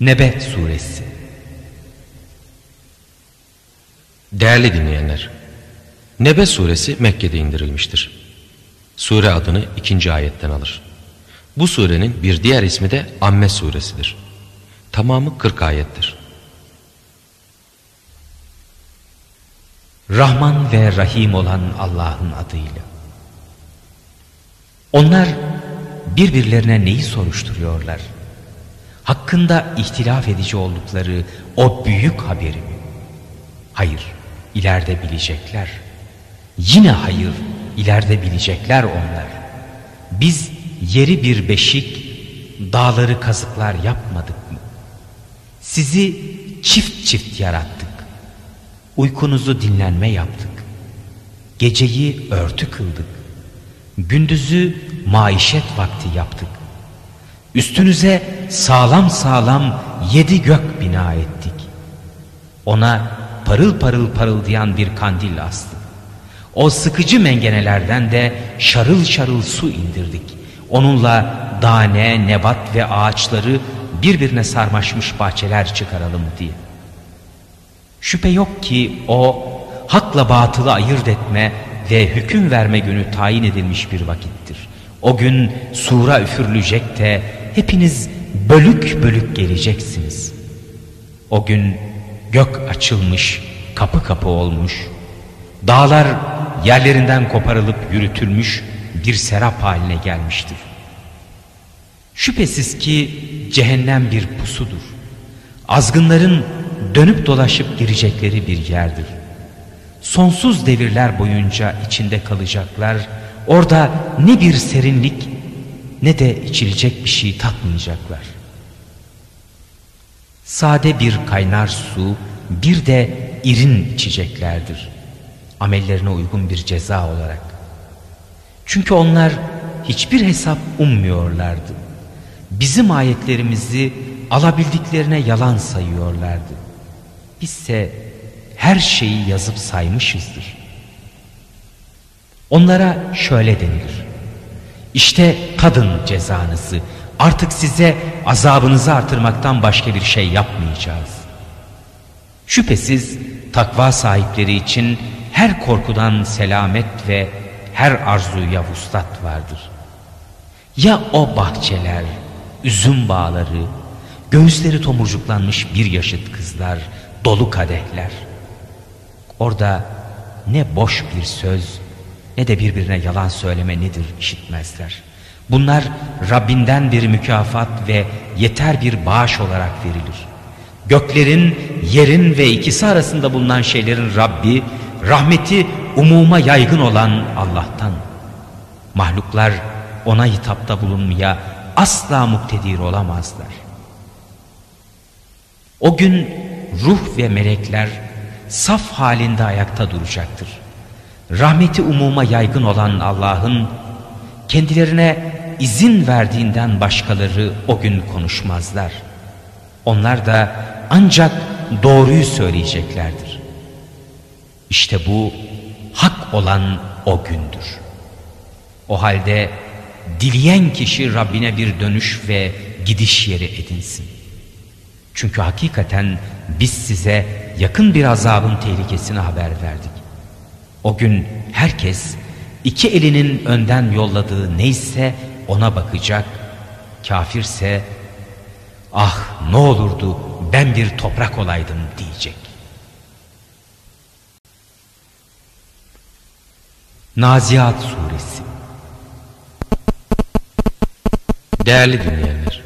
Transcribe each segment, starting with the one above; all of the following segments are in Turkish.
Nebe Suresi Değerli dinleyenler, Nebe Suresi Mekke'de indirilmiştir. Sure adını ikinci ayetten alır. Bu surenin bir diğer ismi de Amme Suresidir. Tamamı 40 ayettir. Rahman ve Rahim olan Allah'ın adıyla. Onlar birbirlerine neyi soruşturuyorlar? Hakkında ihtilaf edici oldukları o büyük haberi mi? Hayır, ileride bilecekler. Yine hayır, ileride bilecekler onlar. Biz yeri bir beşik, dağları kazıklar yapmadık mı? Sizi çift çift yarattık. Uykunuzu dinlenme yaptık. Geceyi örtü kıldık. Gündüzü maişet vakti yaptık. Üstünüze sağlam sağlam yedi gök bina ettik. Ona parıl parıl parıldayan bir kandil astık. O sıkıcı mengenelerden de şarıl şarıl su indirdik. Onunla dane, nebat ve ağaçları birbirine sarmaşmış bahçeler çıkaralım diye. Şüphe yok ki o hakla batılı ayırt etme ve hüküm verme günü tayin edilmiş bir vakittir. O gün sura üfürülecek de hepiniz bölük bölük geleceksiniz. O gün gök açılmış, kapı kapı olmuş, dağlar yerlerinden koparılıp yürütülmüş bir serap haline gelmiştir. Şüphesiz ki cehennem bir pusudur. Azgınların dönüp dolaşıp girecekleri bir yerdir. Sonsuz devirler boyunca içinde kalacaklar. Orada ne bir serinlik ne de içilecek bir şey tatmayacaklar. Sade bir kaynar su, bir de irin içeceklerdir. Amellerine uygun bir ceza olarak. Çünkü onlar hiçbir hesap ummuyorlardı. Bizim ayetlerimizi alabildiklerine yalan sayıyorlardı. Bizse her şeyi yazıp saymışızdır. Onlara şöyle denilir. İşte tadın cezanızı. Artık size azabınızı artırmaktan başka bir şey yapmayacağız. Şüphesiz takva sahipleri için her korkudan selamet ve her arzuya vuslat vardır. Ya o bahçeler, üzüm bağları, göğüsleri tomurcuklanmış bir yaşıt kızlar, dolu kadehler. Orada ne boş bir söz ne de birbirine yalan söyleme nedir işitmezler. Bunlar Rabbinden bir mükafat ve yeter bir bağış olarak verilir. Göklerin, yerin ve ikisi arasında bulunan şeylerin Rabbi, rahmeti umuma yaygın olan Allah'tan. Mahluklar ona hitapta bulunmaya asla muktedir olamazlar. O gün ruh ve melekler saf halinde ayakta duracaktır. Rahmeti umuma yaygın olan Allah'ın kendilerine izin verdiğinden başkaları o gün konuşmazlar. Onlar da ancak doğruyu söyleyeceklerdir. İşte bu hak olan o gündür. O halde dileyen kişi Rabbine bir dönüş ve gidiş yeri edinsin. Çünkü hakikaten biz size yakın bir azabın tehlikesini haber verdik. O gün herkes iki elinin önden yolladığı neyse ona bakacak. Kafirse ah ne olurdu ben bir toprak olaydım diyecek. Naziat Suresi Değerli dinleyenler,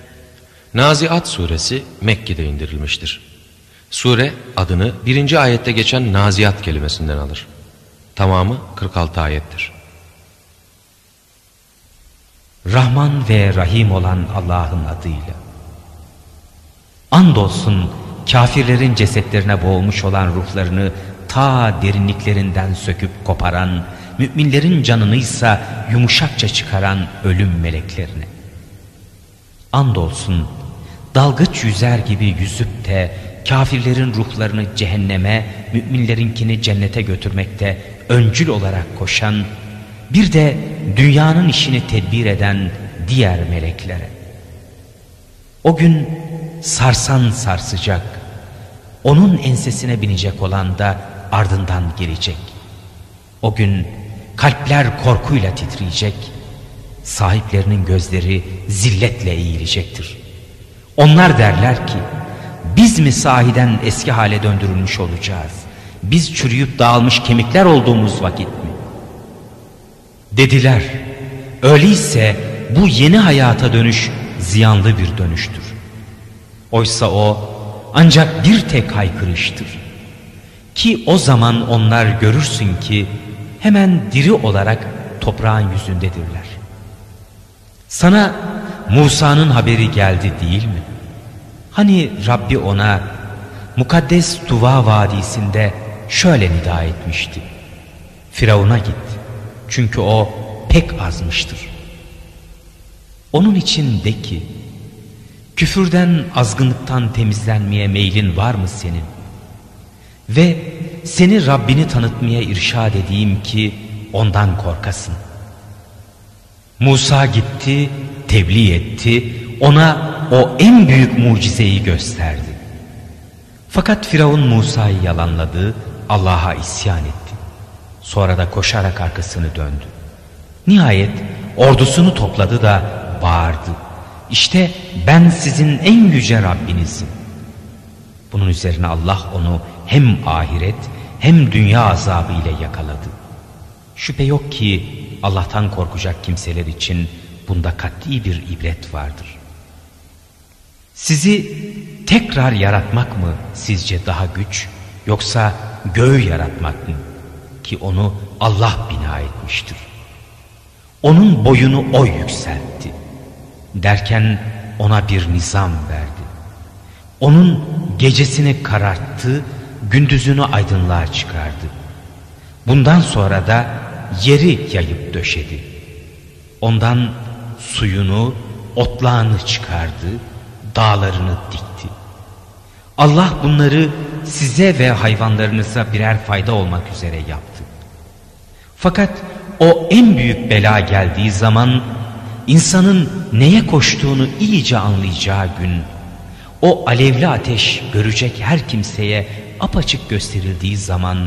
Naziat suresi Mekke'de indirilmiştir. Sure adını birinci ayette geçen Naziat kelimesinden alır. Tamamı 46 ayettir. Rahman ve Rahim olan Allah'ın adıyla. Andolsun kafirlerin cesetlerine boğulmuş olan ruhlarını ta derinliklerinden söküp koparan, müminlerin canınıysa yumuşakça çıkaran ölüm meleklerine. Andolsun dalgıç yüzer gibi yüzüp de kafirlerin ruhlarını cehenneme, müminlerinkini cennete götürmekte öncül olarak koşan, bir de dünyanın işini tedbir eden diğer meleklere. O gün sarsan sarsacak. Onun ensesine binecek olan da ardından gelecek. O gün kalpler korkuyla titreyecek. Sahiplerinin gözleri zilletle eğilecektir. Onlar derler ki biz mi sahiden eski hale döndürülmüş olacağız? Biz çürüyüp dağılmış kemikler olduğumuz vakit mi? Dediler öyleyse bu yeni hayata dönüş ziyanlı bir dönüştür. Oysa o ancak bir tek haykırıştır. Ki o zaman onlar görürsün ki hemen diri olarak toprağın yüzündedirler. Sana Musa'nın haberi geldi değil mi? Hani Rabbi ona mukaddes Tuva Vadisi'nde şöyle nida etmişti. Firavun'a git çünkü o pek azmıştır. Onun için de ki küfürden azgınlıktan temizlenmeye meylin var mı senin? Ve seni Rabbini tanıtmaya irşad edeyim ki ondan korkasın. Musa gitti, tebliğ etti, ona o en büyük mucizeyi gösterdi. Fakat Firavun Musa'yı yalanladı, Allah'a isyan etti. Sonra da koşarak arkasını döndü. Nihayet ordusunu topladı da bağırdı. İşte ben sizin en yüce Rabbinizim. Bunun üzerine Allah onu hem ahiret hem dünya azabı ile yakaladı. Şüphe yok ki Allah'tan korkacak kimseler için bunda kat'i bir ibret vardır. Sizi tekrar yaratmak mı sizce daha güç yoksa göğü yaratmak mı? Ki onu Allah bina etmiştir. Onun boyunu o yükseltti. Derken ona bir nizam verdi. Onun gecesini kararttı, gündüzünü aydınlığa çıkardı. Bundan sonra da yeri yayıp döşedi. Ondan suyunu, otlağını çıkardı, dağlarını dikti. Allah bunları size ve hayvanlarınıza birer fayda olmak üzere yaptı. Fakat o en büyük bela geldiği zaman insanın neye koştuğunu iyice anlayacağı gün o alevli ateş görecek her kimseye apaçık gösterildiği zaman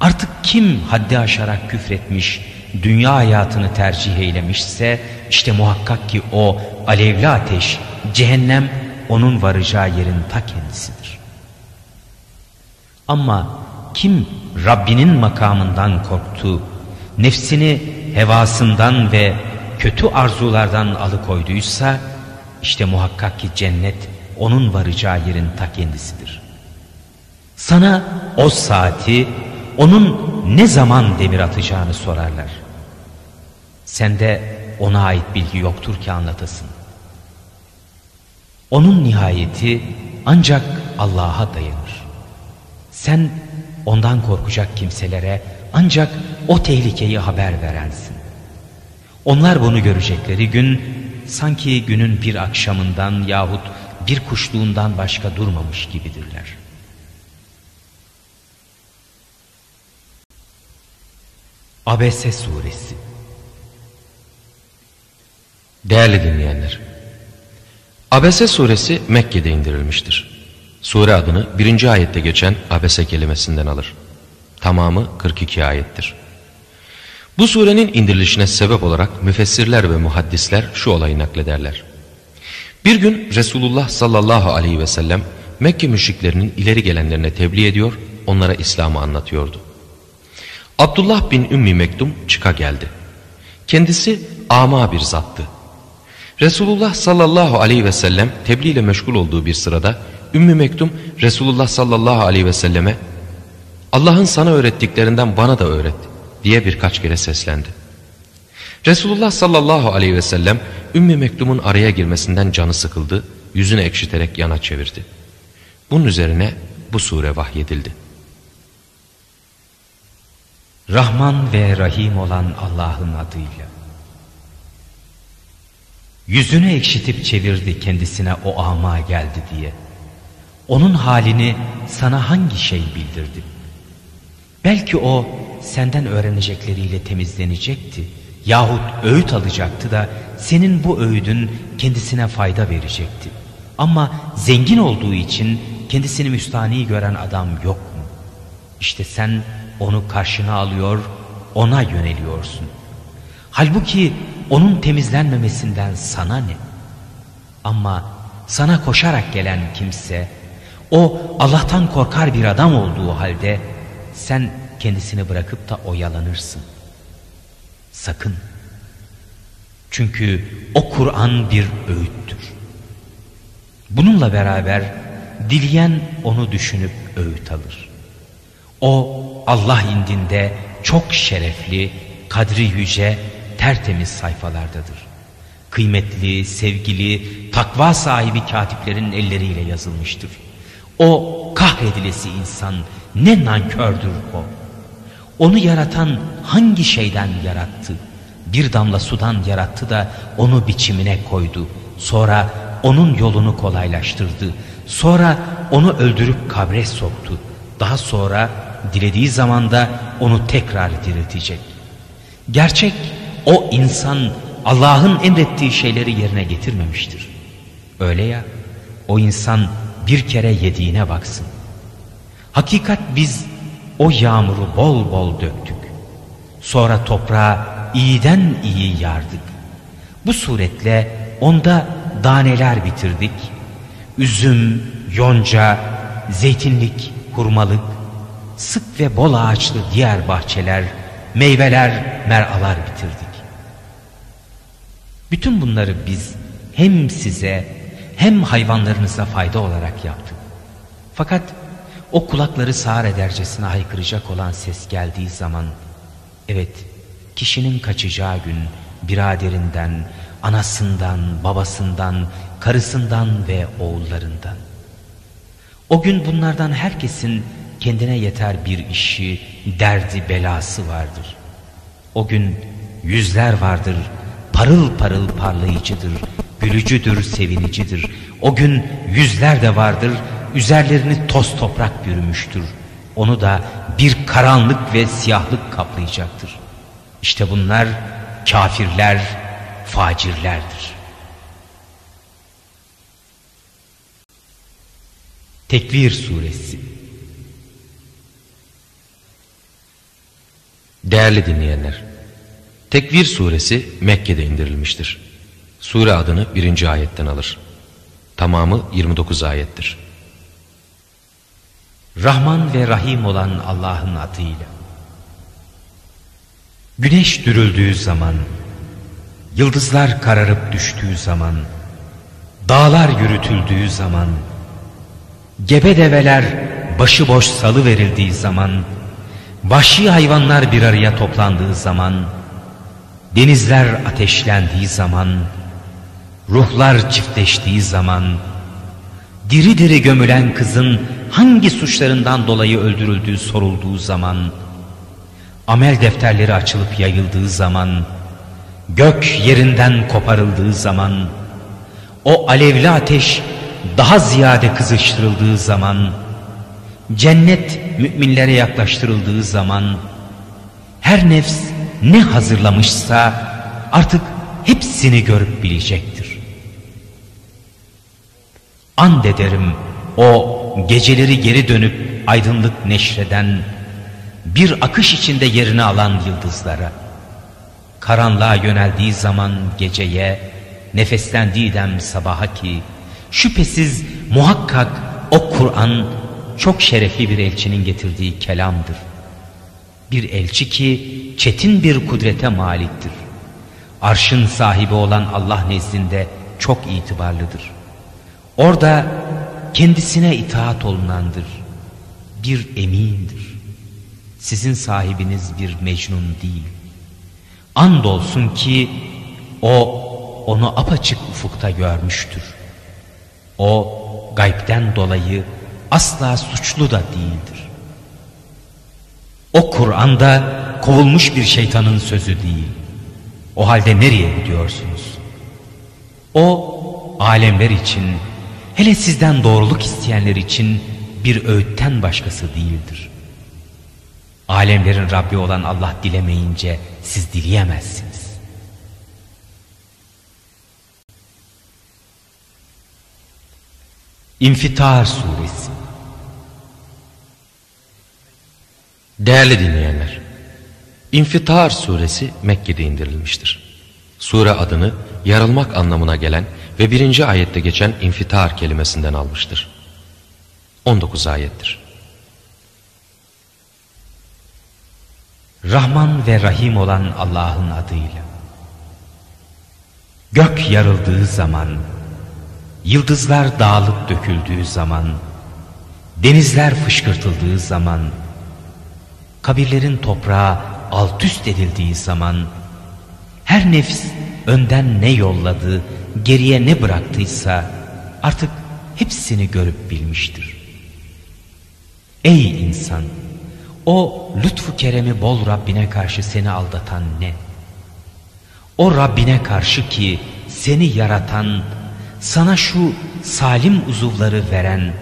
artık kim haddi aşarak küfretmiş, dünya hayatını tercih eylemişse işte muhakkak ki o alevli ateş, cehennem onun varacağı yerin ta kendisidir. Ama kim Rabbinin makamından korktu, nefsini hevasından ve kötü arzulardan alıkoyduysa işte muhakkak ki cennet onun varacağı yerin ta kendisidir. Sana o saati onun ne zaman demir atacağını sorarlar. Sende ona ait bilgi yoktur ki anlatasın. Onun nihayeti ancak Allah'a dayanır. Sen ondan korkacak kimselere ancak o tehlikeyi haber verensin. Onlar bunu görecekleri gün sanki günün bir akşamından yahut bir kuşluğundan başka durmamış gibidirler. Abese Suresi Değerli dinleyenler, Abese suresi Mekke'de indirilmiştir. Sure adını birinci ayette geçen abese kelimesinden alır. Tamamı 42 ayettir. Bu surenin indirilişine sebep olarak müfessirler ve muhaddisler şu olayı naklederler. Bir gün Resulullah sallallahu aleyhi ve sellem Mekke müşriklerinin ileri gelenlerine tebliğ ediyor, onlara İslam'ı anlatıyordu. Abdullah bin Ümmi Mektum çıka geldi. Kendisi ama bir zattı. Resulullah sallallahu aleyhi ve sellem tebliğ ile meşgul olduğu bir sırada Ümmü Mektum Resulullah sallallahu aleyhi ve selleme Allah'ın sana öğrettiklerinden bana da öğret diye birkaç kere seslendi. Resulullah sallallahu aleyhi ve sellem Ümmü Mektum'un araya girmesinden canı sıkıldı, yüzünü ekşiterek yana çevirdi. Bunun üzerine bu sure vahyedildi. Rahman ve Rahim olan Allah'ın adıyla. Yüzünü ekşitip çevirdi kendisine o ama geldi diye. Onun halini sana hangi şey bildirdi? Belki o senden öğrenecekleriyle temizlenecekti. Yahut öğüt alacaktı da senin bu öğüdün kendisine fayda verecekti. Ama zengin olduğu için kendisini müstani gören adam yok mu? İşte sen onu karşına alıyor, ona yöneliyorsun. Halbuki onun temizlenmemesinden sana ne? Ama sana koşarak gelen kimse, o Allah'tan korkar bir adam olduğu halde sen kendisini bırakıp da oyalanırsın. Sakın. Çünkü o Kur'an bir öğüttür. Bununla beraber dileyen onu düşünüp öğüt alır. O Allah indinde çok şerefli, kadri yüce, tertemiz sayfalardadır. Kıymetli, sevgili, takva sahibi katiplerin elleriyle yazılmıştır. O kahredilesi insan ne nankördür o. Onu yaratan hangi şeyden yarattı? Bir damla sudan yarattı da onu biçimine koydu. Sonra onun yolunu kolaylaştırdı. Sonra onu öldürüp kabre soktu. Daha sonra dilediği zamanda onu tekrar diriltecek. Gerçek o insan Allah'ın emrettiği şeyleri yerine getirmemiştir. Öyle ya o insan bir kere yediğine baksın. Hakikat biz o yağmuru bol bol döktük. Sonra toprağa iyiden iyi yardık. Bu suretle onda daneler bitirdik. Üzüm, yonca, zeytinlik, hurmalık, sık ve bol ağaçlı diğer bahçeler, meyveler, meralar bitirdik. Bütün bunları biz hem size hem hayvanlarınıza fayda olarak yaptık. Fakat o kulakları sağır edercesine haykıracak olan ses geldiği zaman, evet kişinin kaçacağı gün biraderinden, anasından, babasından, karısından ve oğullarından. O gün bunlardan herkesin kendine yeter bir işi, derdi, belası vardır. O gün yüzler vardır, parıl parıl parlayıcıdır, gülücüdür, sevinicidir. O gün yüzler de vardır, üzerlerini toz toprak bürümüştür. Onu da bir karanlık ve siyahlık kaplayacaktır. İşte bunlar kafirler, facirlerdir. Tekvir Suresi Değerli dinleyenler, Tekvir Suresi Mekke'de indirilmiştir. Sure adını birinci ayetten alır. Tamamı 29 ayettir. Rahman ve Rahim olan Allah'ın adıyla. Güneş dürüldüğü zaman, yıldızlar kararıp düştüğü zaman, dağlar yürütüldüğü zaman, gebe develer başıboş salı verildiği zaman, vahşi hayvanlar bir araya toplandığı zaman, denizler ateşlendiği zaman, ruhlar çiftleştiği zaman, diri diri gömülen kızın hangi suçlarından dolayı öldürüldüğü sorulduğu zaman, amel defterleri açılıp yayıldığı zaman, gök yerinden koparıldığı zaman, o alevli ateş daha ziyade kızıştırıldığı zaman, cennet müminlere yaklaştırıldığı zaman, her nefs ne hazırlamışsa artık hepsini görüp bilecektir. And ederim o geceleri geri dönüp aydınlık neşreden, bir akış içinde yerini alan yıldızlara, karanlığa yöneldiği zaman geceye, nefeslendiği dem sabaha ki, şüphesiz muhakkak o Kur'an çok şerefli bir elçinin getirdiği kelamdır. Bir elçi ki çetin bir kudrete maliktir. Arşın sahibi olan Allah nezdinde çok itibarlıdır. Orada kendisine itaat olunandır. Bir emindir. Sizin sahibiniz bir mecnun değil. Andolsun ki o onu apaçık ufukta görmüştür. O gaybden dolayı asla suçlu da değildir. O Kur'an'da kovulmuş bir şeytanın sözü değil. O halde nereye gidiyorsunuz? O alemler için Hele sizden doğruluk isteyenler için bir öğütten başkası değildir. Alemlerin Rabbi olan Allah dilemeyince siz dileyemezsiniz. İnfitar Suresi Değerli dinleyenler, İnfitar suresi Mekke'de indirilmiştir. Sure adını yarılmak anlamına gelen ve birinci ayette geçen infitar kelimesinden almıştır. 19 ayettir. Rahman ve Rahim olan Allah'ın adıyla. Gök yarıldığı zaman, yıldızlar dağılıp döküldüğü zaman, denizler fışkırtıldığı zaman, kabirlerin toprağa alt üst edildiği zaman, her nefs önden ne yolladı, geriye ne bıraktıysa artık hepsini görüp bilmiştir. Ey insan! O lütfu keremi bol Rabbine karşı seni aldatan ne? O Rabbine karşı ki seni yaratan, sana şu salim uzuvları veren,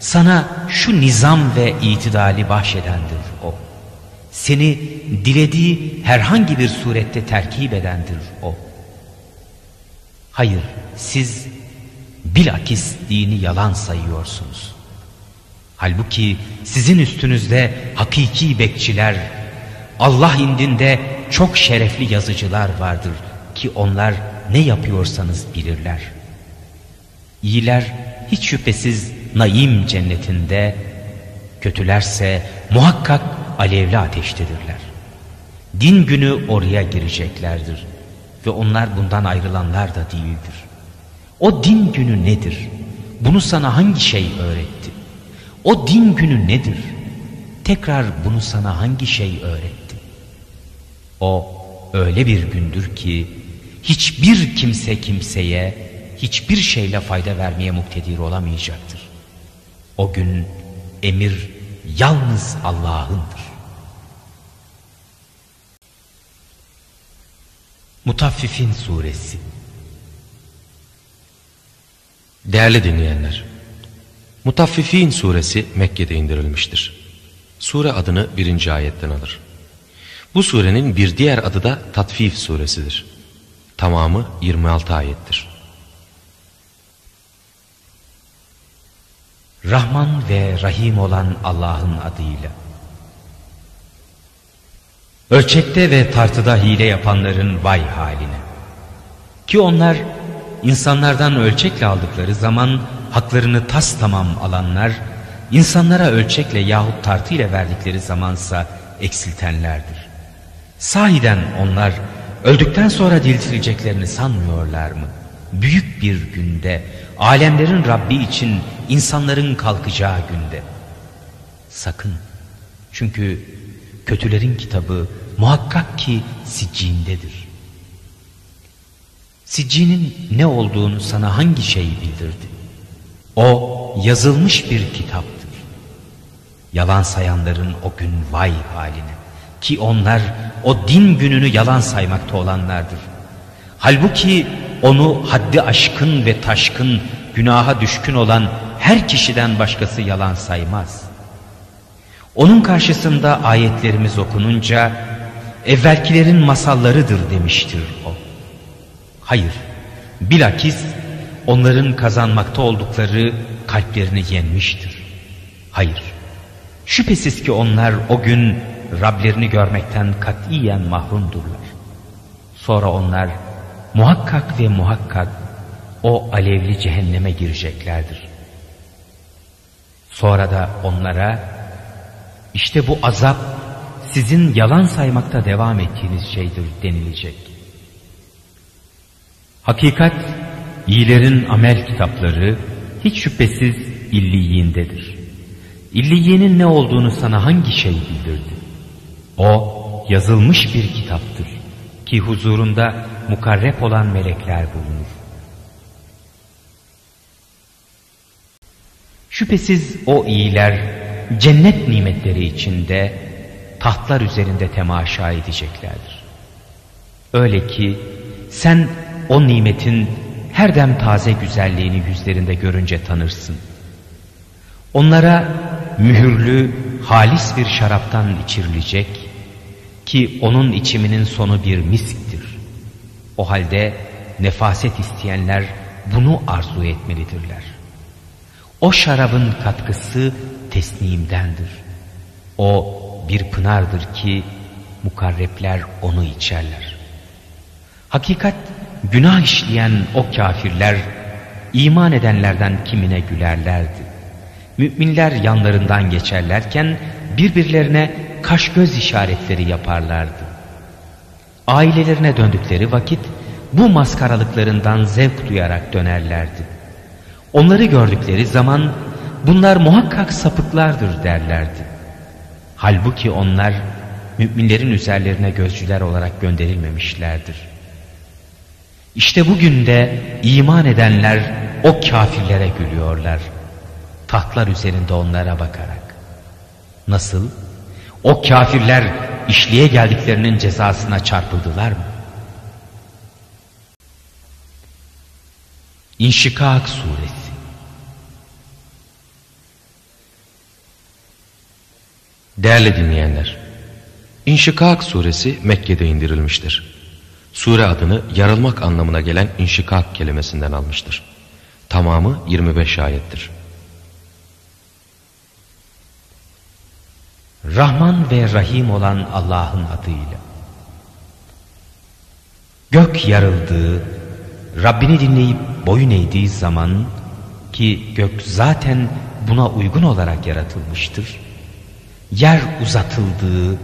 sana şu nizam ve itidali bahşedendir. Seni dilediği herhangi bir surette terkip edendir o. Hayır, siz bilakis dini yalan sayıyorsunuz. Halbuki sizin üstünüzde hakiki bekçiler, Allah indinde çok şerefli yazıcılar vardır ki onlar ne yapıyorsanız bilirler. İyiler hiç şüphesiz naim cennetinde, kötülerse muhakkak alevli ateştedirler. Din günü oraya gireceklerdir ve onlar bundan ayrılanlar da değildir. O din günü nedir? Bunu sana hangi şey öğretti? O din günü nedir? Tekrar bunu sana hangi şey öğretti? O öyle bir gündür ki hiçbir kimse kimseye hiçbir şeyle fayda vermeye muktedir olamayacaktır. O gün emir yalnız Allah'ındır. Mutaffifin Suresi Değerli dinleyenler, Mutaffifin suresi Mekke'de indirilmiştir. Sure adını birinci ayetten alır. Bu surenin bir diğer adı da Tatfif suresidir. Tamamı 26 ayettir. Rahman ve Rahim olan Allah'ın adıyla. Ölçekte ve tartıda hile yapanların vay haline. Ki onlar insanlardan ölçekle aldıkları zaman haklarını tas tamam alanlar, insanlara ölçekle yahut tartıyla verdikleri zamansa eksiltenlerdir. Sahiden onlar öldükten sonra diriltileceklerini sanmıyorlar mı? Büyük bir günde, alemlerin Rabbi için insanların kalkacağı günde. Sakın, çünkü kötülerin kitabı muhakkak ki siccindedir. Siccinin ne olduğunu sana hangi şey bildirdi? O yazılmış bir kitaptır. Yalan sayanların o gün vay haline. Ki onlar o din gününü yalan saymakta olanlardır. Halbuki onu haddi aşkın ve taşkın, günaha düşkün olan her kişiden başkası yalan saymaz. Onun karşısında ayetlerimiz okununca evvelkilerin masallarıdır demiştir o. Hayır, bilakis onların kazanmakta oldukları kalplerini yenmiştir. Hayır, şüphesiz ki onlar o gün Rablerini görmekten katiyen mahrumdurlar. Sonra onlar muhakkak ve muhakkak o alevli cehenneme gireceklerdir. Sonra da onlara işte bu azap sizin yalan saymakta devam ettiğiniz şeydir denilecek. Hakikat İyilerin amel kitapları hiç şüphesiz illiyindedir. İlliyenin ne olduğunu sana hangi şey bildirdi? O yazılmış bir kitaptır ki huzurunda mukarrep olan melekler bulunur. Şüphesiz o iyiler cennet nimetleri içinde tahtlar üzerinde temaşa edeceklerdir. Öyle ki sen o nimetin her dem taze güzelliğini yüzlerinde görünce tanırsın. Onlara mühürlü, halis bir şaraptan içirilecek ki onun içiminin sonu bir misktir. O halde nefaset isteyenler bunu arzu etmelidirler. O şarabın katkısı teslimdendir. O bir pınardır ki mukarrepler onu içerler. Hakikat günah işleyen o kafirler iman edenlerden kimine gülerlerdi. Müminler yanlarından geçerlerken birbirlerine kaş göz işaretleri yaparlardı. Ailelerine döndükleri vakit bu maskaralıklarından zevk duyarak dönerlerdi. Onları gördükleri zaman bunlar muhakkak sapıklardır derlerdi. Halbuki onlar müminlerin üzerlerine gözcüler olarak gönderilmemişlerdir. İşte bugün de iman edenler o kafirlere gülüyorlar. Tahtlar üzerinde onlara bakarak. Nasıl? O kafirler işliğe geldiklerinin cezasına çarpıldılar mı? İnşikak Suresi Değerli dinleyenler, İnşikak suresi Mekke'de indirilmiştir. Sure adını yarılmak anlamına gelen inşikak kelimesinden almıştır. Tamamı 25 ayettir. Rahman ve Rahim olan Allah'ın adıyla. Gök yarıldığı, Rabbini dinleyip boyun eğdiği zaman ki gök zaten buna uygun olarak yaratılmıştır. Yer uzatıldığı,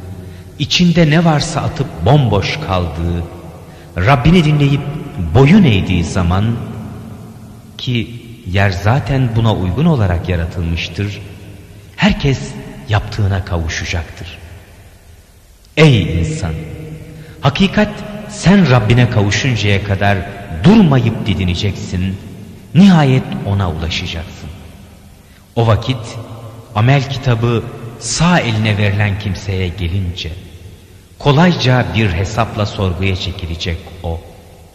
içinde ne varsa atıp bomboş kaldığı, Rabbini dinleyip boyun eğdiği zaman ki yer zaten buna uygun olarak yaratılmıştır. Herkes yaptığına kavuşacaktır. Ey insan! Hakikat sen Rabbine kavuşuncaya kadar durmayıp didineceksin. Nihayet ona ulaşacaksın. O vakit amel kitabı sağ eline verilen kimseye gelince kolayca bir hesapla sorguya çekilecek o.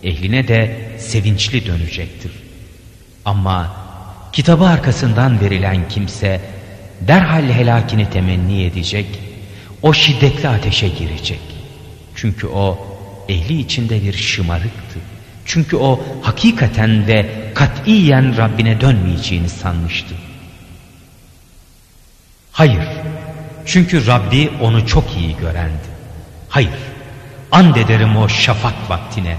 Ehline de sevinçli dönecektir. Ama kitabı arkasından verilen kimse derhal helakini temenni edecek, o şiddetli ateşe girecek. Çünkü o ehli içinde bir şımarıktı. Çünkü o hakikaten ve katiyen Rabbine dönmeyeceğini sanmıştı. Hayır, çünkü Rabbi onu çok iyi görendi. Hayır, and ederim o şafak vaktine,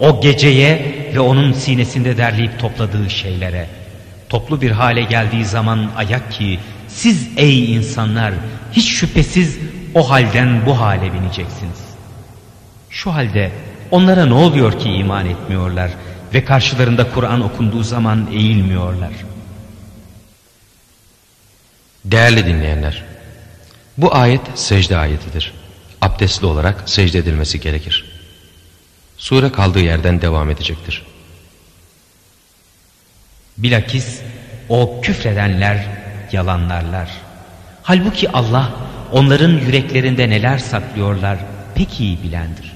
o geceye ve onun sinesinde derleyip topladığı şeylere. Toplu bir hale geldiği zaman ayak ki siz ey insanlar hiç şüphesiz o halden bu hale bineceksiniz. Şu halde onlara ne oluyor ki iman etmiyorlar ve karşılarında Kur'an okunduğu zaman eğilmiyorlar. Değerli dinleyenler, bu ayet secde ayetidir. Abdestli olarak secde edilmesi gerekir. Sure kaldığı yerden devam edecektir. Bilakis o küfredenler yalanlarlar. Halbuki Allah onların yüreklerinde neler saklıyorlar pek iyi bilendir.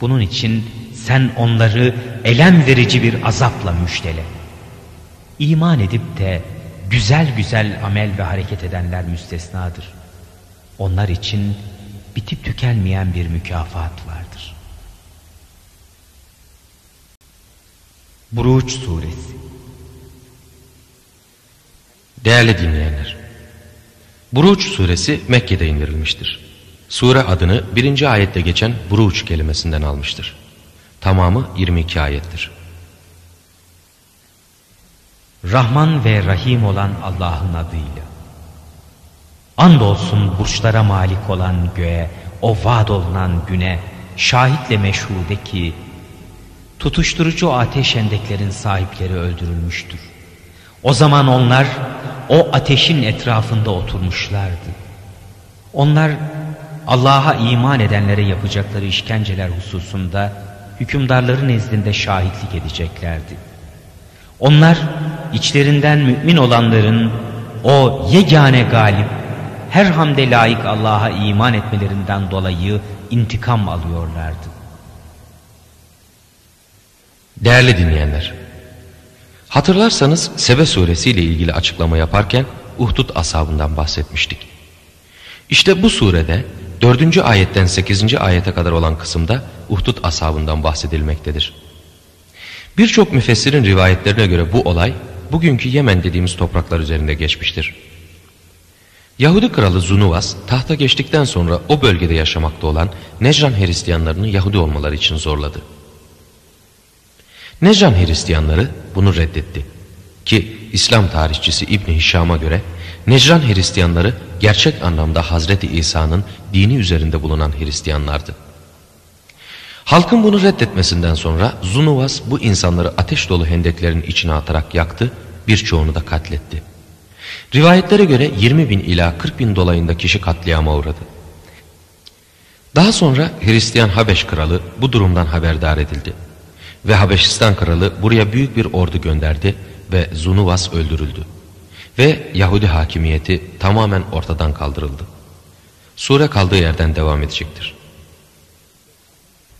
Bunun için sen onları elem verici bir azapla müştele. İman edip de güzel güzel amel ve hareket edenler müstesnadır. Onlar için bitip tükenmeyen bir mükafat vardır. Buruç Suresi Değerli dinleyenler, Buruç suresi Mekke'de indirilmiştir. Sure adını birinci ayette geçen Buruç kelimesinden almıştır. Tamamı 22 ayettir. Rahman ve Rahim olan Allah'ın adıyla. Andolsun burçlara malik olan göğe, o vaad olunan güne, şahitle meşhude ki, tutuşturucu ateş endeklerin sahipleri öldürülmüştür. O zaman onlar o ateşin etrafında oturmuşlardı. Onlar Allah'a iman edenlere yapacakları işkenceler hususunda hükümdarların nezdinde şahitlik edeceklerdi. Onlar içlerinden mümin olanların o yegane galip, her hamde layık Allah'a iman etmelerinden dolayı intikam alıyorlardı. Değerli dinleyenler, hatırlarsanız Sebe suresi ile ilgili açıklama yaparken Uhdud ashabından bahsetmiştik. İşte bu surede 4. ayetten 8. ayete kadar olan kısımda Uhdud ashabından bahsedilmektedir. Birçok müfessirin rivayetlerine göre bu olay bugünkü Yemen dediğimiz topraklar üzerinde geçmiştir. Yahudi kralı Zunuvas tahta geçtikten sonra o bölgede yaşamakta olan Necran Hristiyanlarını Yahudi olmaları için zorladı. Necran Hristiyanları bunu reddetti. Ki İslam tarihçisi İbn Hişam'a göre Necran Hristiyanları gerçek anlamda Hazreti İsa'nın dini üzerinde bulunan Hristiyanlardı. Halkın bunu reddetmesinden sonra Zunuvas bu insanları ateş dolu hendeklerin içine atarak yaktı, birçoğunu da katletti. Rivayetlere göre 20 bin ila 40 bin dolayında kişi katliama uğradı. Daha sonra Hristiyan Habeş kralı bu durumdan haberdar edildi. Ve Habeşistan kralı buraya büyük bir ordu gönderdi ve Zunuvas öldürüldü. Ve Yahudi hakimiyeti tamamen ortadan kaldırıldı. Sure kaldığı yerden devam edecektir.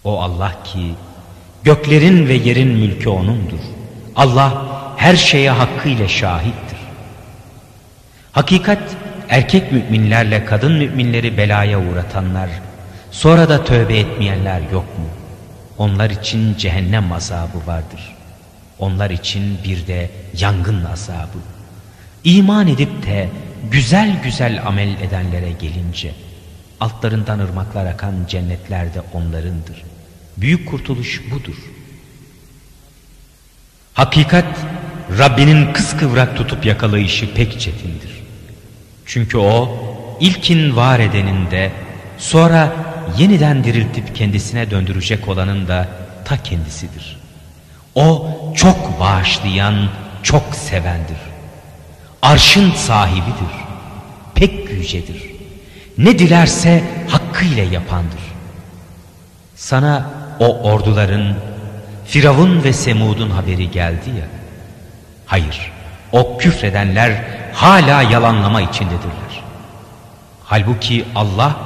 O Allah ki göklerin ve yerin mülkü O'nundur. Allah her şeye hakkıyla şahittir. Hakikat erkek müminlerle kadın müminleri belaya uğratanlar, sonra da tövbe etmeyenler yok mu? Onlar için cehennem azabı vardır. Onlar için bir de yangın azabı. İman edip de güzel güzel amel edenlere gelince, altlarından ırmaklar akan cennetler de onlarındır. Büyük kurtuluş budur. Hakikat Rabbinin kıskıvrak tutup yakalayışı pek çetindir. Çünkü o ilkin var edenin de sonra yeniden diriltip kendisine döndürecek olanın da ta kendisidir. O çok bağışlayan, çok sevendir. Arşın sahibidir. Pek yücedir. Ne dilerse hakkıyla yapandır. Sana o orduların Firavun ve Semud'un haberi geldi ya. Hayır, o küfredenler hala yalanlama içindedirler. Halbuki Allah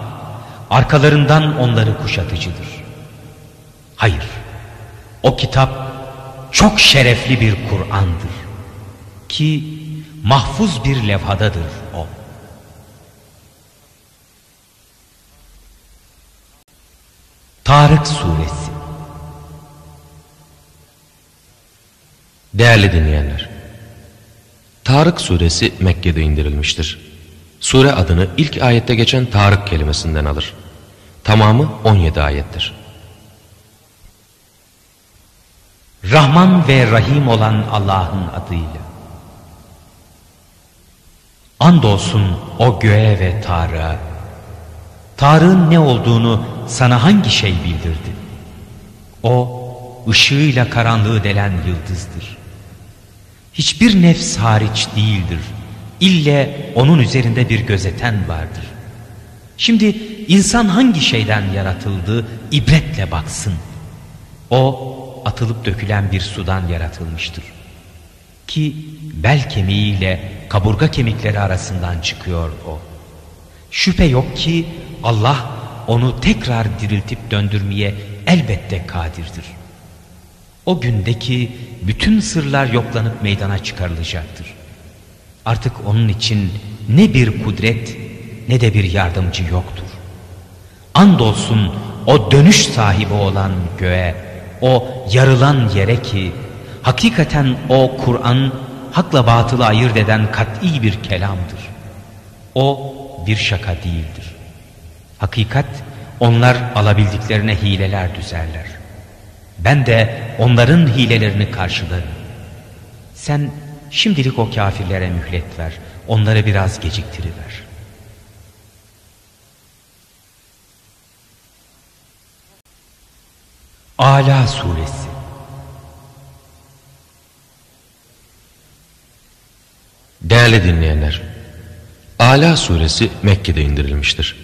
arkalarından onları kuşatıcıdır. Hayır, o kitap çok şerefli bir Kur'an'dır. Ki mahfuz bir levhadadır o. Tarık Suresi Değerli dinleyenler, Tarık suresi Mekke'de indirilmiştir. Sure adını ilk ayette geçen Tarık kelimesinden alır. Tamamı 17 ayettir. Rahman ve Rahim olan Allah'ın adıyla. Andolsun o göğe ve Tarık'a. Tarık'ın ne olduğunu sana hangi şey bildirdi? O ışığıyla karanlığı delen yıldızdır. Hiçbir nefs hariç değildir. İlle onun üzerinde bir gözeten vardır. Şimdi insan hangi şeyden yaratıldı ibretle baksın. O atılıp dökülen bir sudan yaratılmıştır. Ki bel kemiğiyle kaburga kemikleri arasından çıkıyor o. Şüphe yok ki Allah onu tekrar diriltip döndürmeye elbette kadirdir. O gündeki bütün sırlar yoklanıp meydana çıkarılacaktır. Artık onun için ne bir kudret ne de bir yardımcı yoktur. Andolsun o dönüş sahibi olan göğe, o yarılan yere ki hakikaten o Kur'an hakla batılı ayırt eden kat'i bir kelamdır. O bir şaka değildir. Hakikat onlar alabildiklerine hileler düzerler. Ben de onların hilelerini karşılarım. Sen şimdilik o kafirlere mühlet ver. Onları biraz geciktiriver. Ala Suresi Değerli dinleyenler, Ala suresi Mekke'de indirilmiştir.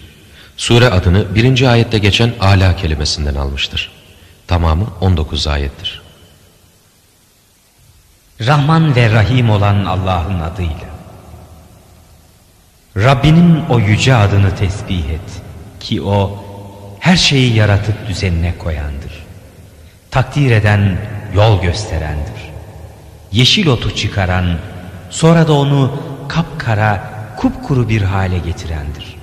Sure adını birinci ayette geçen ala kelimesinden almıştır. Tamamı 19 ayettir. Rahman ve Rahim olan Allah'ın adıyla. Rabbinin o yüce adını tesbih et ki o her şeyi yaratıp düzenine koyandır. Takdir eden, yol gösterendir. Yeşil otu çıkaran, sonra da onu kapkara, kupkuru bir hale getirendir.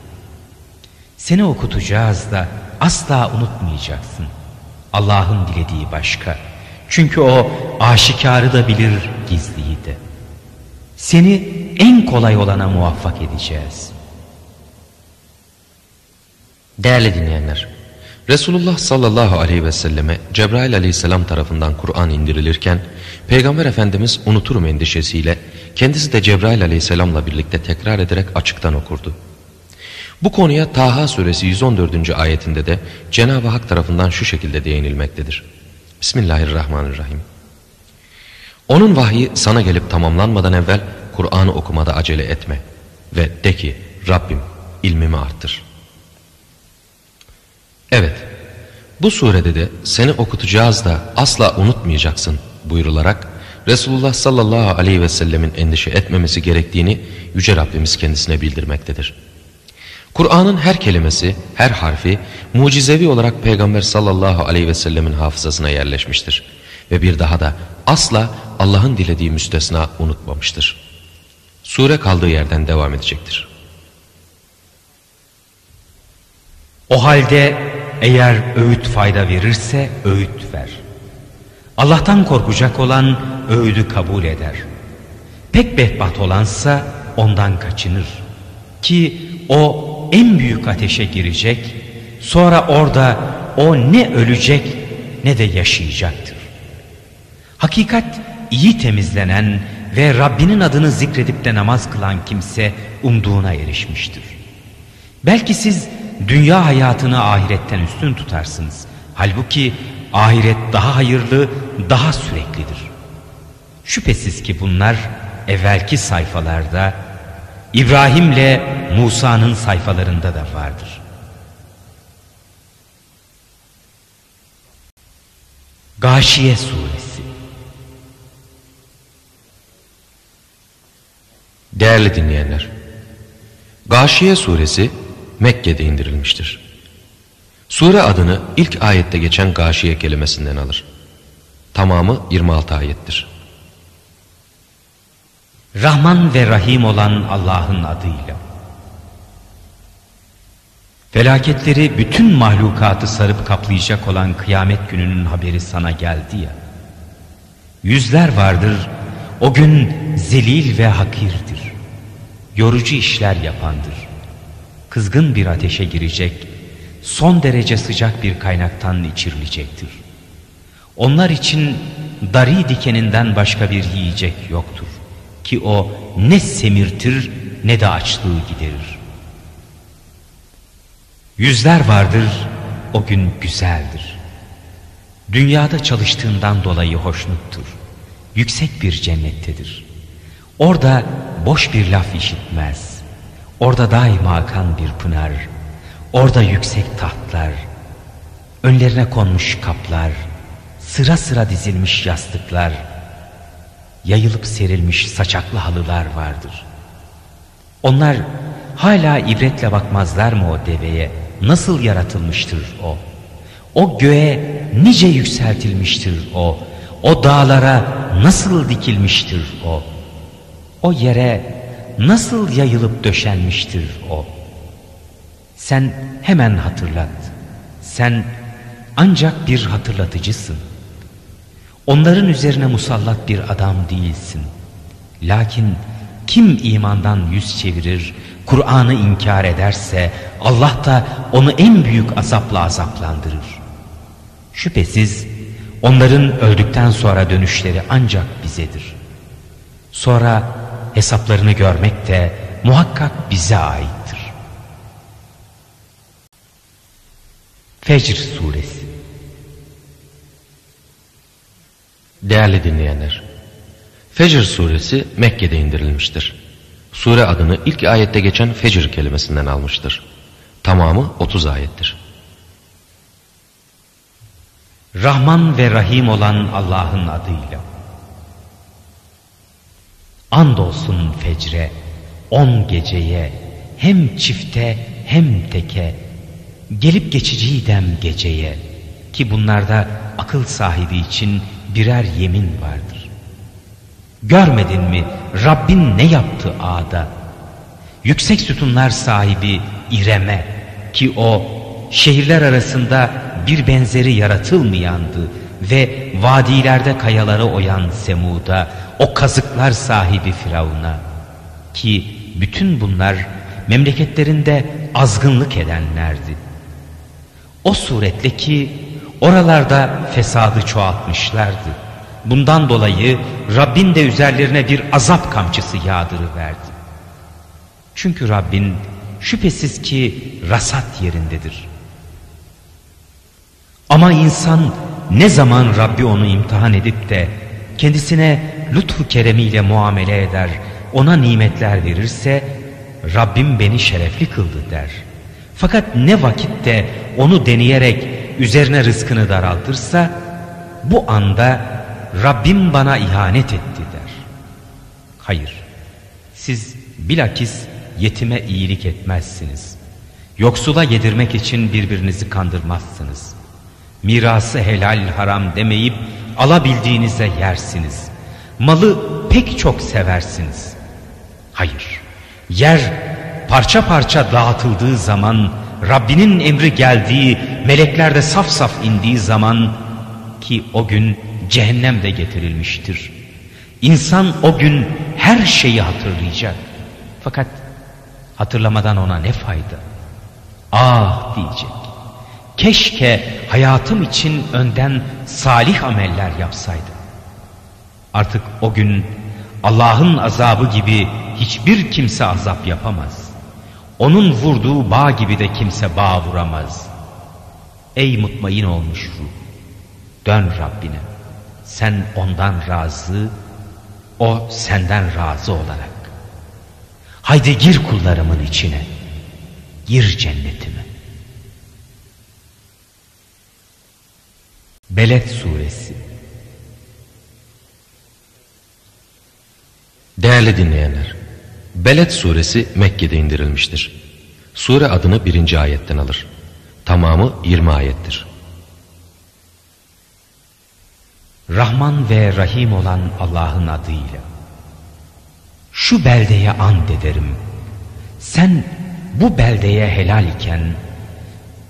Seni okutacağız da asla unutmayacaksın. Allah'ın dilediği başka. Çünkü o aşikarı da bilir, gizliyi de. Seni en kolay olana muvaffak edeceğiz. Değerli dinleyenler, Resulullah sallallahu aleyhi ve selleme Cebrail aleyhisselam tarafından Kur'an indirilirken Peygamber Efendimiz unuturum endişesiyle kendisi de Cebrail aleyhisselamla birlikte tekrar ederek açıktan okurdu. Bu konuya Taha suresi 114. ayetinde de Cenab-ı Hak tarafından şu şekilde değinilmektedir. Bismillahirrahmanirrahim. Onun vahyi sana gelip tamamlanmadan evvel Kur'an'ı okumada acele etme ve de ki Rabbim ilmimi arttır. Evet, bu surede de seni okutacağız da asla unutmayacaksın buyurularak Resulullah sallallahu aleyhi ve sellemin endişe etmemesi gerektiğini Yüce Rabbimiz kendisine bildirmektedir. Kur'an'ın her kelimesi, her harfi mucizevi olarak Peygamber sallallahu aleyhi ve sellemin hafızasına yerleşmiştir. Ve bir daha da asla Allah'ın dilediği müstesna unutmamıştır. Sure kaldığı yerden devam edecektir. O halde eğer öğüt fayda verirse öğüt ver. Allah'tan korkacak olan öğüdü kabul eder. Pek behbat olansa ondan kaçınır. Ki o en büyük ateşe girecek, sonra orada o ne ölecek ne de yaşayacaktır. Hakikat iyi temizlenen ve Rabbinin adını zikredip de namaz kılan kimse umduğuna erişmiştir. Belki siz dünya hayatını ahiretten üstün tutarsınız. Halbuki ahiret daha hayırlı, daha süreklidir. Şüphesiz ki bunlar evvelki sayfalarda İbrahim'le Musa'nın sayfalarında da vardır. Gâşiye Suresi Değerli dinleyenler, Gâşiye Suresi Mekke'de indirilmiştir. Sure adını ilk ayette geçen gâşiye kelimesinden alır. Tamamı 26 ayettir. Rahman ve Rahim olan Allah'ın adıyla. Felaketleri bütün mahlukatı sarıp kaplayacak olan kıyamet gününün haberi sana geldi ya. Yüzler vardır, o gün zelil ve hakirdir. Yorucu işler yapandır. Kızgın bir ateşe girecek, son derece sıcak bir kaynaktan içirilecektir. Onlar için dari dikeninden başka bir yiyecek yoktur ki o ne semirtir ne de açlığı giderir. Yüzler vardır o gün güzeldir. Dünyada çalıştığından dolayı hoşnuttur. Yüksek bir cennettedir. Orada boş bir laf işitmez. Orada daima akan bir pınar. Orada yüksek tahtlar. Önlerine konmuş kaplar. Sıra sıra dizilmiş yastıklar yayılıp serilmiş saçaklı halılar vardır. Onlar hala ibretle bakmazlar mı o deveye? Nasıl yaratılmıştır o? O göğe nice yükseltilmiştir o? O dağlara nasıl dikilmiştir o? O yere nasıl yayılıp döşenmiştir o? Sen hemen hatırlat. Sen ancak bir hatırlatıcısın. Onların üzerine musallat bir adam değilsin. Lakin kim imandan yüz çevirir, Kur'an'ı inkar ederse Allah da onu en büyük azapla azaplandırır. Şüphesiz onların öldükten sonra dönüşleri ancak bizedir. Sonra hesaplarını görmek de muhakkak bize aittir. Fecr Suresi Değerli dinleyenler, Fecr suresi Mekke'de indirilmiştir. Sure adını ilk ayette geçen Fecr kelimesinden almıştır. Tamamı 30 ayettir. Rahman ve Rahim olan Allah'ın adıyla. Andolsun fecre, on geceye, hem çifte hem teke, gelip geçiciydem geceye ki bunlarda akıl sahibi için birer yemin vardır. Görmedin mi Rabbin ne yaptı ağda? Yüksek sütunlar sahibi İrem'e ki o şehirler arasında bir benzeri yaratılmayandı ve vadilerde kayaları oyan Semud'a o kazıklar sahibi Firavun'a ki bütün bunlar memleketlerinde azgınlık edenlerdi. O suretle ki oralarda fesadı çoğaltmışlardı. Bundan dolayı Rabbin de üzerlerine bir azap kamçısı yağdırıverdi. Çünkü Rabbin şüphesiz ki rasat yerindedir. Ama insan ne zaman Rabbi onu imtihan edip de kendisine lütfu keremiyle muamele eder, ona nimetler verirse Rabbim beni şerefli kıldı der. Fakat ne vakitte onu deneyerek üzerine rızkını daraltırsa bu anda Rabbim bana ihanet etti der. Hayır, siz bilakis yetime iyilik etmezsiniz. Yoksula yedirmek için birbirinizi kandırmazsınız. Mirası helal haram demeyip alabildiğinize yersiniz. Malı pek çok seversiniz. Hayır, yer parça parça dağıtıldığı zaman, Rabbinin emri geldiği, melekler de saf saf indiği zaman ki o gün cehennem de getirilmiştir. İnsan o gün her şeyi hatırlayacak. Fakat hatırlamadan ona ne fayda? Ah diyecek. Keşke hayatım için önden salih ameller yapsaydım. Artık o gün Allah'ın azabı gibi hiçbir kimse azap yapamaz. Onun vurduğu bağ gibi de kimse bağ vuramaz. Ey mutmain olmuş ruh, dön Rabbine. Sen ondan razı, o senden razı olarak. Haydi gir kullarımın içine, gir cennetime. Beled Suresi Değerli dinleyenler, Beled suresi Mekke'de indirilmiştir. Sure adını birinci ayetten alır. Tamamı 20 ayettir. Rahman ve Rahim olan Allah'ın adıyla. Şu beldeye and ederim. Sen bu beldeye helal iken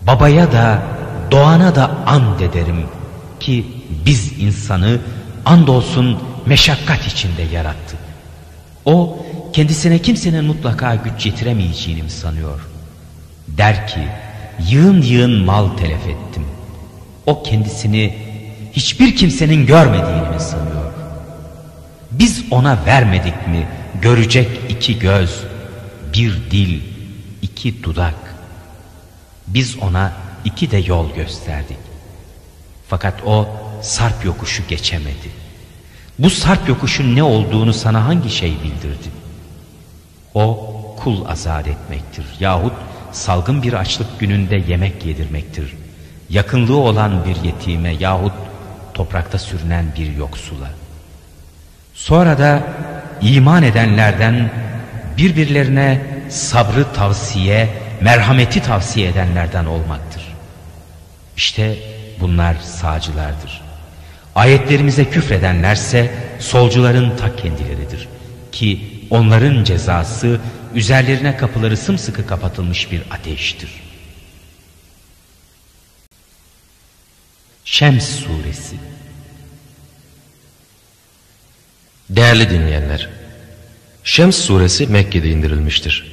babaya da doğana da and ederim ki biz insanı andolsun meşakkat içinde yarattık. O kendisine kimsenin mutlaka güç yetiremeyeceğini mi sanıyor? Der ki yığın yığın mal telef ettim. O kendisini hiçbir kimsenin görmediğini mi sanıyor? Biz ona vermedik mi görecek iki göz, bir dil, iki dudak. Biz ona iki de yol gösterdik. Fakat o sarp yokuşu geçemedi. Bu sarp yokuşun ne olduğunu sana hangi şey bildirdi? O kul azat etmektir yahut salgın bir açlık gününde yemek yedirmektir. Yakınlığı olan bir yetime yahut toprakta sürünen bir yoksula. Sonra da iman edenlerden birbirlerine sabrı tavsiye, merhameti tavsiye edenlerden olmaktır. İşte bunlar sağcılardır. Ayetlerimize küfredenlerse solcuların ta kendileridir. Ki onların cezası üzerlerine kapıları sımsıkı kapatılmış bir ateştir. Şems Suresi Değerli dinleyenler, Şems suresi Mekke'de indirilmiştir.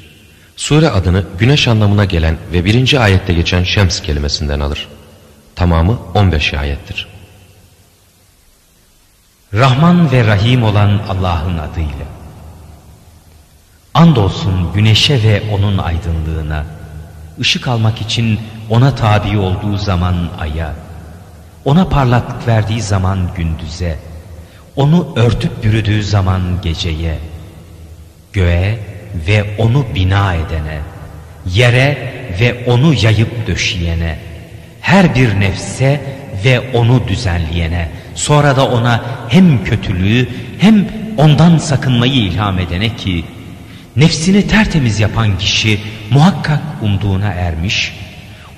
Sure adını güneş anlamına gelen ve birinci ayette geçen Şems kelimesinden alır. Tamamı 15 ayettir. Rahman ve Rahim olan Allah'ın adıyla. Andolsun güneşe ve onun aydınlığına, ışık almak için ona tabi olduğu zaman aya, ona parlaklık verdiği zaman gündüze, onu örtüp bürüdüğü zaman geceye, göğe ve onu bina edene, yere ve onu yayıp döşeyene, her bir nefse ve onu düzenleyene, sonra da ona hem kötülüğü hem ondan sakınmayı ilham edene ki, nefsini tertemiz yapan kişi muhakkak umduğuna ermiş,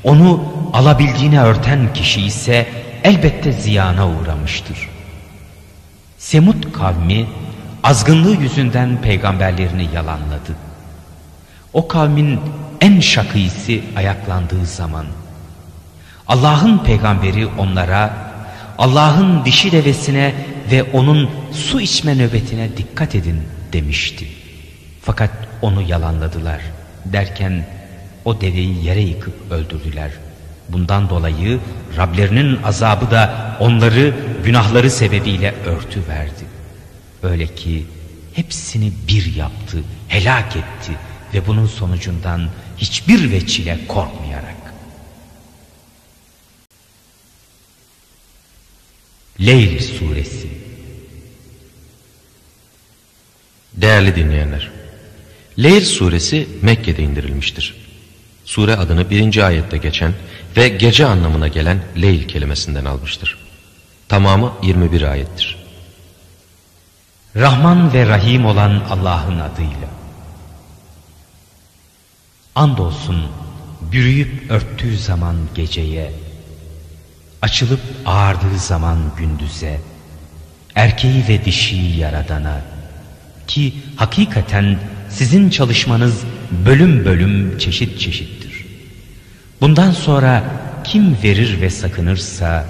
onu alabildiğine örten kişi ise elbette ziyana uğramıştır. Semut kavmi azgınlığı yüzünden peygamberlerini yalanladı. O kavmin en şakıysı ayaklandığı zaman Allah'ın peygamberi onlara Allah'ın dişi devesine ve onun su içme nöbetine dikkat edin demişti. Fakat onu yalanladılar derken o deveyi yere yıkıp öldürdüler. Bundan dolayı Rablerinin azabı da onları günahları sebebiyle örtü verdi. Öyle ki hepsini bir yaptı, helak etti ve bunun sonucundan hiçbir veçile korkmayarak. Leyl Suresi Değerli dinleyenler, Leyl suresi Mekke'de indirilmiştir. Sure adını birinci ayette geçen ve gece anlamına gelen Leyl kelimesinden almıştır. Tamamı 21 ayettir. Rahman ve Rahim olan Allah'ın adıyla. Andolsun bürüyüp örttüğü zaman geceye, açılıp ağardığı zaman gündüze, erkeği ve dişiyi yaradana, ki hakikaten sizin çalışmanız bölüm bölüm çeşit çeşittir. Bundan sonra kim verir ve sakınırsa,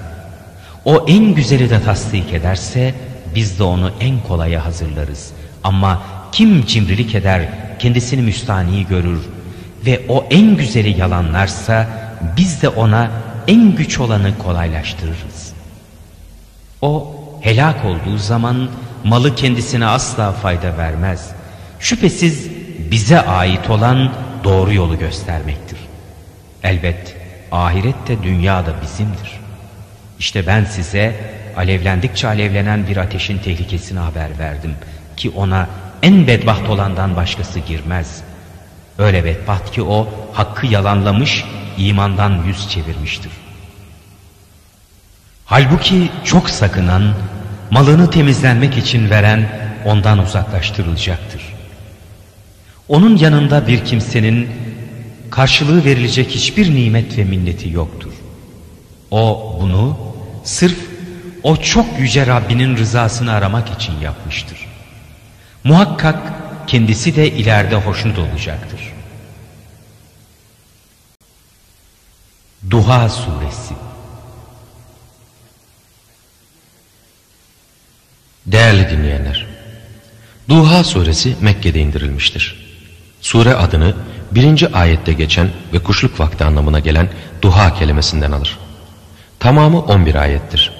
o en güzeli de tasdik ederse, biz de onu en kolaya hazırlarız. Ama kim cimrilik eder, kendisini müstani görür ve o en güzeli yalanlarsa, biz de ona en güç olanı kolaylaştırırız. O helak olduğu zaman malı kendisine asla fayda vermez. Şüphesiz bize ait olan doğru yolu göstermektir. Elbet ahirette dünya da bizimdir. İşte ben size alevlendikçe alevlenen bir ateşin tehlikesini haber verdim ki ona en bedbaht olandan başkası girmez. Öyle bedbaht ki o hakkı yalanlamış, imandan yüz çevirmiştir. Halbuki çok sakınan, malını temizlenmek için veren ondan uzaklaştırılacaktır. Onun yanında bir kimsenin karşılığı verilecek hiçbir nimet ve minneti yoktur. O bunu sırf o çok yüce Rabbinin rızasını aramak için yapmıştır. Muhakkak kendisi de ileride hoşnut olacaktır. Duha Suresi Değerli dinleyenler, Duha suresi Mekke'de indirilmiştir. Sure adını birinci ayette geçen ve kuşluk vakti anlamına gelen duha kelimesinden alır. Tamamı 11 ayettir.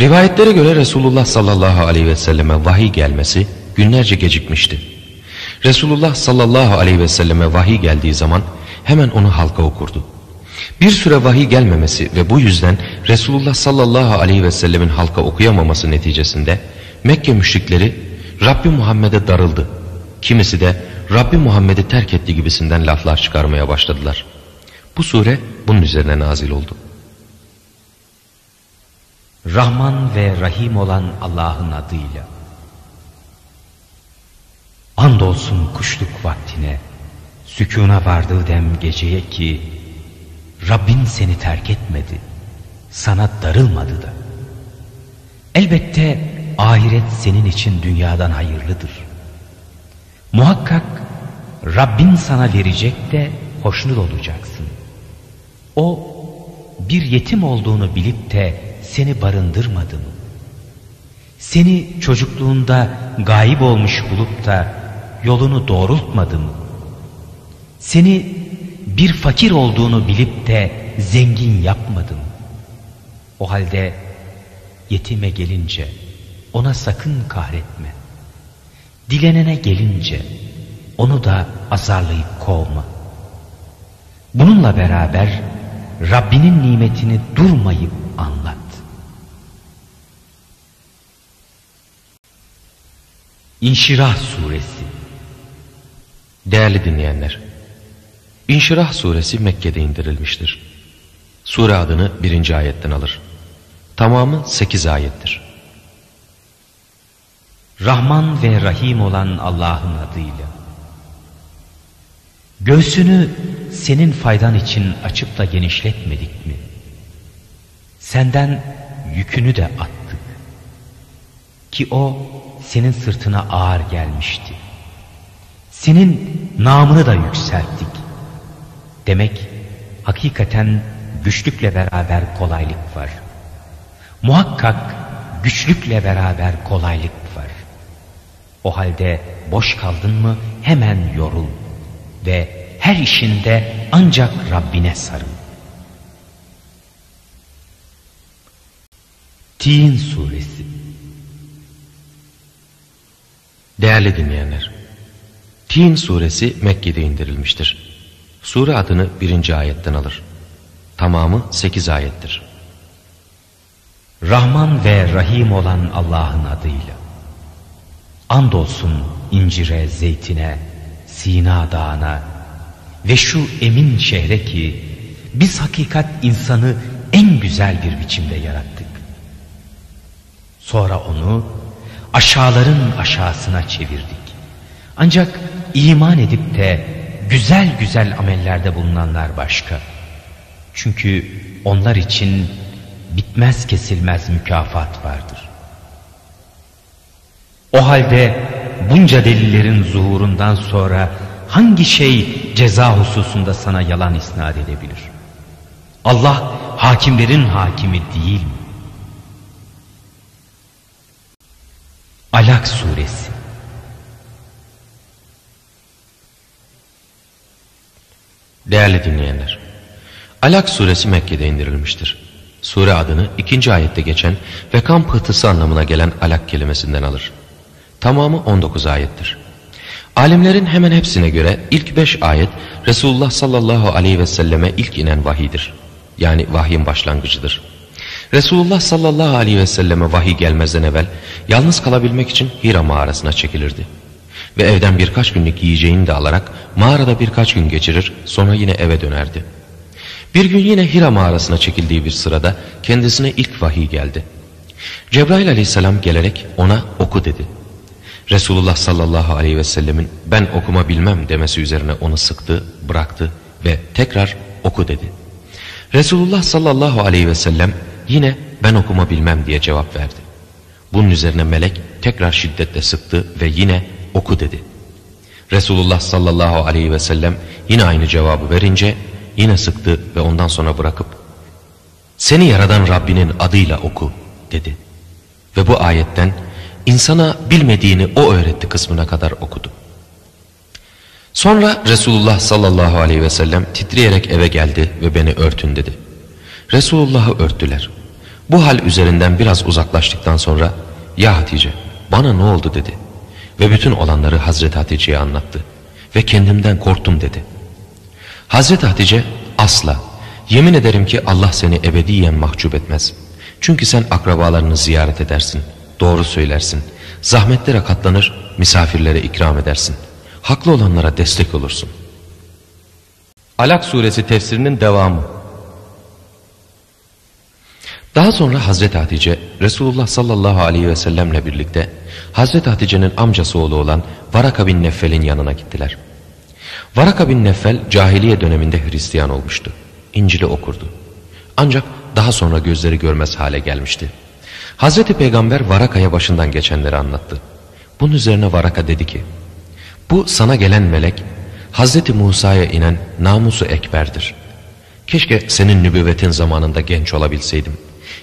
Rivayetlere göre Resulullah sallallahu aleyhi ve selleme vahiy gelmesi günlerce gecikmişti. Resulullah sallallahu aleyhi ve selleme vahiy geldiği zaman hemen onu halka okurdu. Bir süre vahiy gelmemesi ve bu yüzden Resulullah sallallahu aleyhi ve sellemin halka okuyamaması neticesinde Mekke müşrikleri Rabbi Muhammed'e darıldı. Kimisi de Rabbi Muhammed'i terk etti gibisinden laflar çıkarmaya başladılar. Bu sure bunun üzerine nazil oldu. Rahman ve Rahim olan Allah'ın adıyla. Andolsun kuşluk vaktine, sükuna vardığı dem geceye ki, Rabbin seni terk etmedi, sana darılmadı da. Elbette ahiret senin için dünyadan hayırlıdır. Muhakkak Rabbin sana verecek de hoşnut olacaksın. O bir yetim olduğunu bilip de seni barındırmadı mı? Seni çocukluğunda gayip olmuş bulup da yolunu doğrultmadı mı? Seni bir fakir olduğunu bilip de zengin yapmadı mı? O halde yetime gelince ona sakın kahretme. Dilenene gelince onu da azarlayıp kovma. Bununla beraber Rabbinin nimetini durmayıp anlat. İnşirah Suresi Değerli dinleyenler, İnşirah Suresi Mekke'de indirilmiştir. Sure adını birinci ayetten alır. Tamamı sekiz ayettir. Rahman ve Rahim olan Allah'ın adıyla. Göğsünü senin faydan için açıp da genişletmedik mi? Senden yükünü de attık. Ki o senin sırtına ağır gelmişti. Senin namını da yükselttik. Demek hakikaten güçlükle beraber kolaylık var. Muhakkak güçlükle beraber kolaylık var. O halde boş kaldın mı hemen yorul ve her işinde ancak Rabbine sarıl. Tin Suresi Değerli dinleyenler, Tin suresi Mekke'de indirilmiştir. Sure adını birinci ayetten alır. Tamamı sekiz ayettir. Rahman ve Rahim olan Allah'ın adıyla. Andolsun incire, zeytine, Sina dağına ve şu emin şehre ki biz hakikat insanı en güzel bir biçimde yarattık. Sonra onu aşağıların aşağısına çevirdik. Ancak iman edip de güzel güzel amellerde bulunanlar başka. Çünkü onlar için bitmez kesilmez mükafat vardır. O halde bunca delillerin zuhurundan sonra hangi şey ceza hususunda sana yalan isnat edebilir? Allah hakimlerin hakimi değil mi? Alak Suresi Değerli dinleyenler, Alak suresi Mekke'de indirilmiştir. Sure adını ikinci ayette geçen ve kan pıhtısı anlamına gelen alak kelimesinden alır. Tamamı 19 ayettir. Alimlerin hemen hepsine göre ilk beş ayet Resulullah sallallahu aleyhi ve selleme ilk inen vahidir. Yani vahyin başlangıcıdır. Resulullah sallallahu aleyhi ve selleme vahiy gelmezden evvel yalnız kalabilmek için Hira mağarasına çekilirdi. Ve evden birkaç günlük yiyeceğini de alarak mağarada birkaç gün geçirir sonra yine eve dönerdi. Bir gün yine Hira mağarasına çekildiği bir sırada kendisine ilk vahiy geldi. Cebrail aleyhisselam gelerek ona oku dedi. Resulullah sallallahu aleyhi ve sellemin ben okuma bilmem demesi üzerine onu sıktı, bıraktı ve tekrar oku dedi. Resulullah sallallahu aleyhi ve sellem yine ben okuma bilmem diye cevap verdi. Bunun üzerine melek tekrar şiddetle sıktı ve yine oku dedi. Resulullah sallallahu aleyhi ve sellem yine aynı cevabı verince yine sıktı ve ondan sonra bırakıp seni yaradan Rabbinin adıyla oku dedi. Ve bu ayetten insana bilmediğini o öğretti kısmına kadar okudu. Sonra Resulullah sallallahu aleyhi ve sellem titreyerek eve geldi ve beni örtün dedi. Resulullah'ı örttüler. Bu hal üzerinden biraz uzaklaştıktan sonra ya Hatice bana ne oldu dedi. Ve bütün olanları Hazreti Hatice'ye anlattı. Ve kendimden korktum dedi. Hazreti Hatice asla yemin ederim ki Allah seni ebediyen mahcup etmez. Çünkü sen akrabalarını ziyaret edersin, doğru söylersin, zahmetlere katlanır, misafirlere ikram edersin. Haklı olanlara destek olursun. Alak suresi tefsirinin devamı. Daha sonra Hazreti Hatice Resulullah sallallahu aleyhi ve sellemle birlikte Hazreti Hatice'nin amcası oğlu olan Varaka bin Neffel'in yanına gittiler. Varaka bin Neffel cahiliye döneminde Hristiyan olmuştu. İncil'i okurdu. Ancak daha sonra gözleri görmez hale gelmişti. Hazreti Peygamber Varaka'ya başından geçenleri anlattı. Bunun üzerine Varaka dedi ki, bu sana gelen melek Hazreti Musa'ya inen namusu ekberdir. Keşke senin nübüvvetin zamanında genç olabilseydim.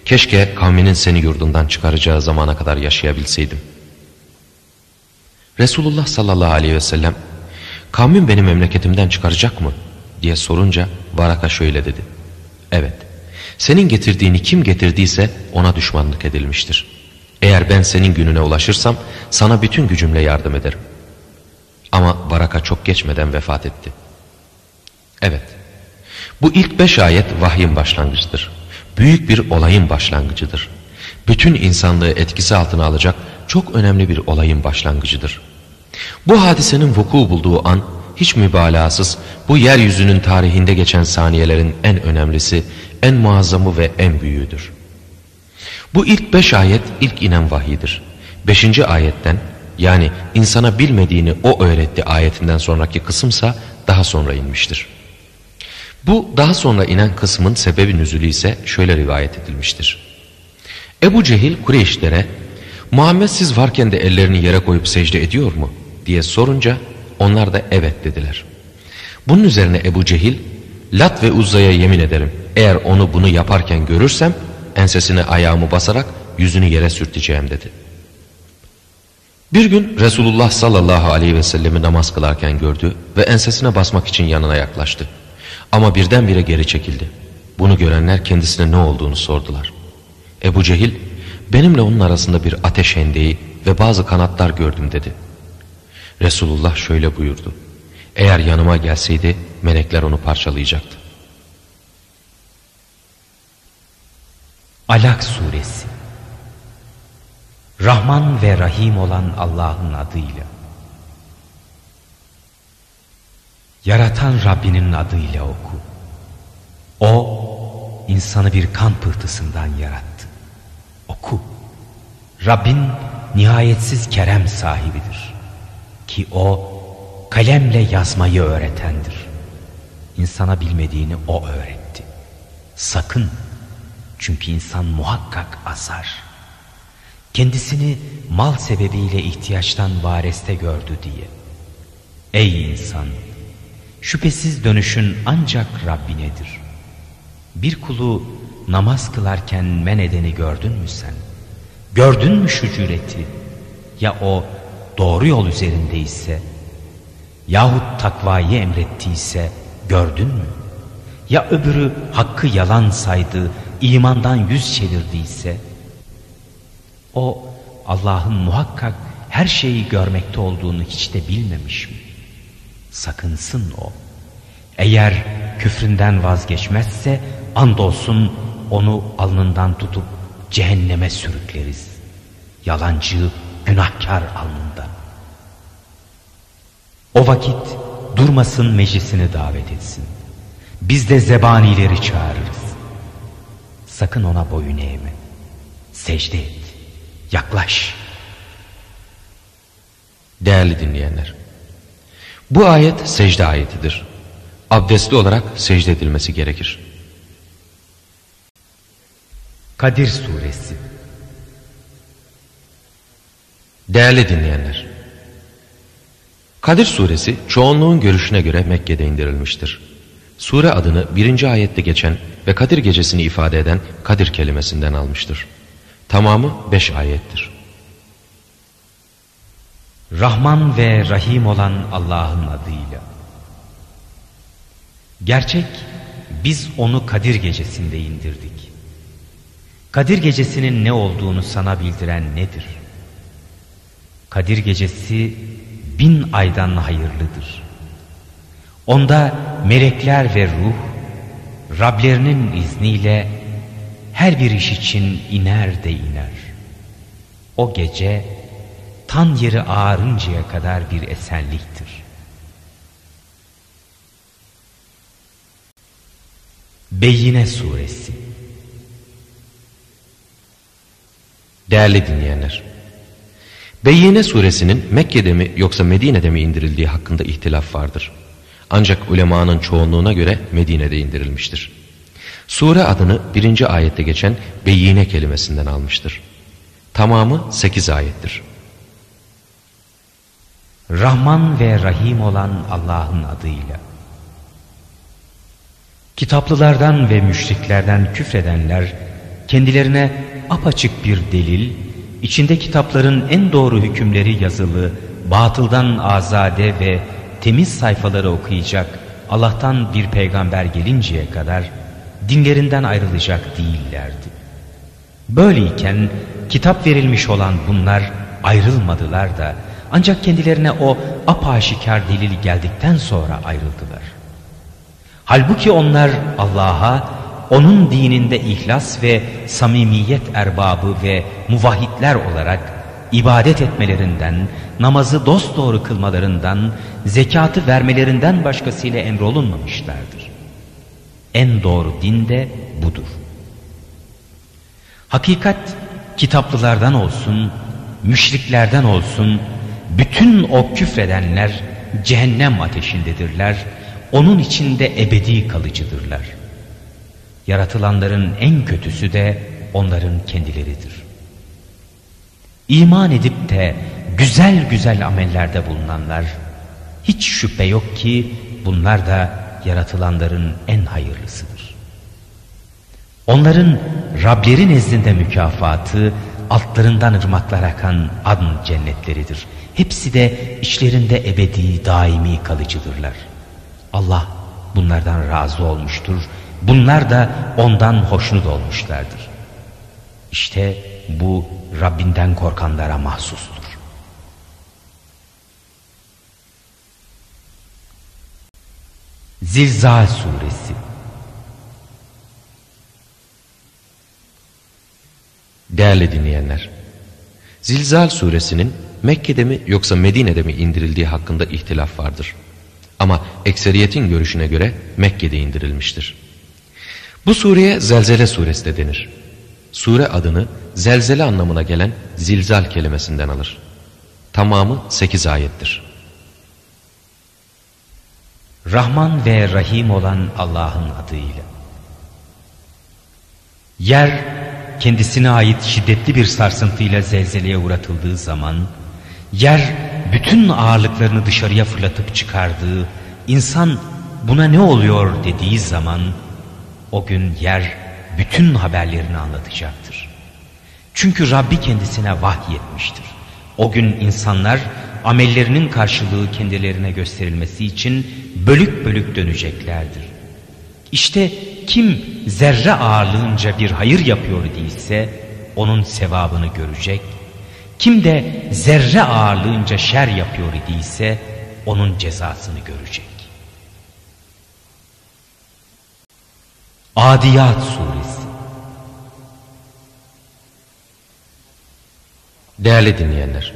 Keşke kavminin seni yurdundan çıkaracağı zamana kadar yaşayabilseydim. Resulullah sallallahu aleyhi ve sellem kavmin beni memleketimden çıkaracak mı diye sorunca Varaka şöyle dedi. Evet senin getirdiğini kim getirdiyse ona düşmanlık edilmiştir. Eğer ben senin gününe ulaşırsam sana bütün gücümle yardım ederim. Ama Varaka çok geçmeden vefat etti. Evet bu ilk beş ayet vahyin başlangıcıdır. Büyük bir olayın başlangıcıdır. Bütün insanlığı etkisi altına alacak çok önemli bir olayın başlangıcıdır. Bu hadisenin vuku bulduğu an hiç mübalağasız bu yeryüzünün tarihinde geçen saniyelerin en önemlisi, en muazzamı ve en büyüğüdür. Bu ilk beş ayet ilk inen vahidir. Beşinci ayetten yani insana bilmediğini o öğretti ayetinden sonraki kısımsa daha sonra inmiştir. Bu daha sonra inen kısmın sebebi nüzulü ise şöyle rivayet edilmiştir. Ebu Cehil Kureyşlere Muhammed siz varken de ellerini yere koyup secde ediyor mu? diye sorunca onlar da evet dediler. Bunun üzerine Ebu Cehil Lat ve Uzza'ya yemin ederim eğer onu bunu yaparken görürsem ensesine ayağımı basarak yüzünü yere sürteceğim dedi. Bir gün Resulullah sallallahu aleyhi ve sellemi namaz kılarken gördü ve ensesine basmak için yanına yaklaştı. Ama birdenbire geri çekildi. Bunu görenler kendisine ne olduğunu sordular. Ebu Cehil, benimle onun arasında bir ateş hendeği ve bazı kanatlar gördüm dedi. Resulullah şöyle buyurdu. Eğer yanıma gelseydi melekler onu parçalayacaktı. Alak Suresi Rahman ve Rahim olan Allah'ın adıyla Yaratan Rabbinin adıyla oku. O, insanı bir kan pıhtısından yarattı. Oku. Rabbin nihayetsiz kerem sahibidir. Ki o, kalemle yazmayı öğretendir. İnsana bilmediğini o öğretti. Sakın, çünkü insan muhakkak azar. Kendisini mal sebebiyle ihtiyaçtan vareste gördü diye. Ey insan! Şüphesiz dönüşün ancak Rabbinedir. Bir kulu namaz kılarken men edeni gördün mü sen? Gördün mü şu cüreti? Ya o doğru yol üzerindeyse yahut takvayı emrettiyse gördün mü? Ya öbürü hakkı yalan saydı, imandan yüz çevirdiyse? O Allah'ın muhakkak her şeyi görmekte olduğunu hiç de bilmemiş mi? Sakınsın o. Eğer küfründen vazgeçmezse andolsun onu alnından tutup cehenneme sürükleriz. Yalancı, günahkar alnından. O vakit durmasın meclisini davet etsin. Biz de zebanileri çağırırız. Sakın ona boyun eğme. Secde et. Yaklaş. Değerli dinleyenler, bu ayet secde ayetidir. Abdestli olarak secde edilmesi gerekir. Kadir Suresi Değerli dinleyenler, Kadir suresi çoğunluğun görüşüne göre Mekke'de indirilmiştir. Sure adını birinci ayette geçen ve Kadir gecesini ifade eden Kadir kelimesinden almıştır. Tamamı beş ayettir. Rahman ve Rahim olan Allah'ın adıyla. Gerçek biz onu Kadir gecesinde indirdik. Kadir gecesinin ne olduğunu sana bildiren nedir? Kadir gecesi bin aydan hayırlıdır. Onda melekler ve ruh Rablerinin izniyle her bir iş için iner de iner. O gece tan yeri ağarıncaya kadar bir esenliktir. Beyine Suresi Değerli dinleyenler, Beyyine suresinin Mekke'de mi yoksa Medine'de mi indirildiği hakkında ihtilaf vardır. Ancak ulemanın çoğunluğuna göre Medine'de indirilmiştir. Sure adını birinci ayette geçen Beyyine kelimesinden almıştır. Tamamı sekiz ayettir. Rahman ve Rahim olan Allah'ın adıyla. Kitaplılardan ve müşriklerden küfredenler kendilerine apaçık bir delil, içinde kitapların en doğru hükümleri yazılı, batıldan azade ve temiz sayfaları okuyacak Allah'tan bir peygamber gelinceye kadar dinlerinden ayrılacak değillerdi. Böyleyken kitap verilmiş olan bunlar ayrılmadılar da ancak kendilerine o apaşikar delil geldikten sonra ayrıldılar. Halbuki onlar Allah'a onun dininde ihlas ve samimiyet erbabı ve muvahhidler olarak ibadet etmelerinden, namazı dosdoğru kılmalarından, zekatı vermelerinden başkasıyla emrolunmamışlardır. En doğru din de budur. Hakikat kitaplılardan olsun, müşriklerden olsun, bütün o küfredenler cehennem ateşindedirler, onun içinde ebedi kalıcıdırlar. Yaratılanların en kötüsü de onların kendileridir. İman edip de güzel güzel amellerde bulunanlar, hiç şüphe yok ki bunlar da yaratılanların en hayırlısıdır. Onların Rableri nezdinde mükafatı altlarından ırmaklar akan adn cennetleridir. Hepsi de içlerinde ebedi, daimi kalıcıdırlar. Allah bunlardan razı olmuştur. Bunlar da ondan hoşnut olmuşlardır. İşte bu Rabbinden korkanlara mahsustur. Zilzal Suresi Değerli dinleyenler, Zilzal suresinin Mekke'de mi yoksa Medine'de mi indirildiği hakkında ihtilaf vardır. Ama ekseriyetin görüşüne göre Mekke'de indirilmiştir. Bu sureye Zelzele suresi de denir. Sure adını zelzele anlamına gelen zilzal kelimesinden alır. Tamamı 8 ayettir. Rahman ve Rahim olan Allah'ın adıyla. Yer kendisine ait şiddetli bir sarsıntıyla zelzeleye uğratıldığı zaman, yer bütün ağırlıklarını dışarıya fırlatıp çıkardığı, insan buna ne oluyor dediği zaman, o gün yer bütün haberlerini anlatacaktır. Çünkü Rabbi kendisine vahyetmiştir. O gün insanlar amellerinin karşılığı kendilerine gösterilmesi için bölük bölük döneceklerdir. İşte kim zerre ağırlığınca bir hayır yapıyor değilse onun sevabını görecek. Kim de zerre ağırlığınca şer yapıyor idiyse onun cezasını görecek. Adiyat Suresi Değerli dinleyenler,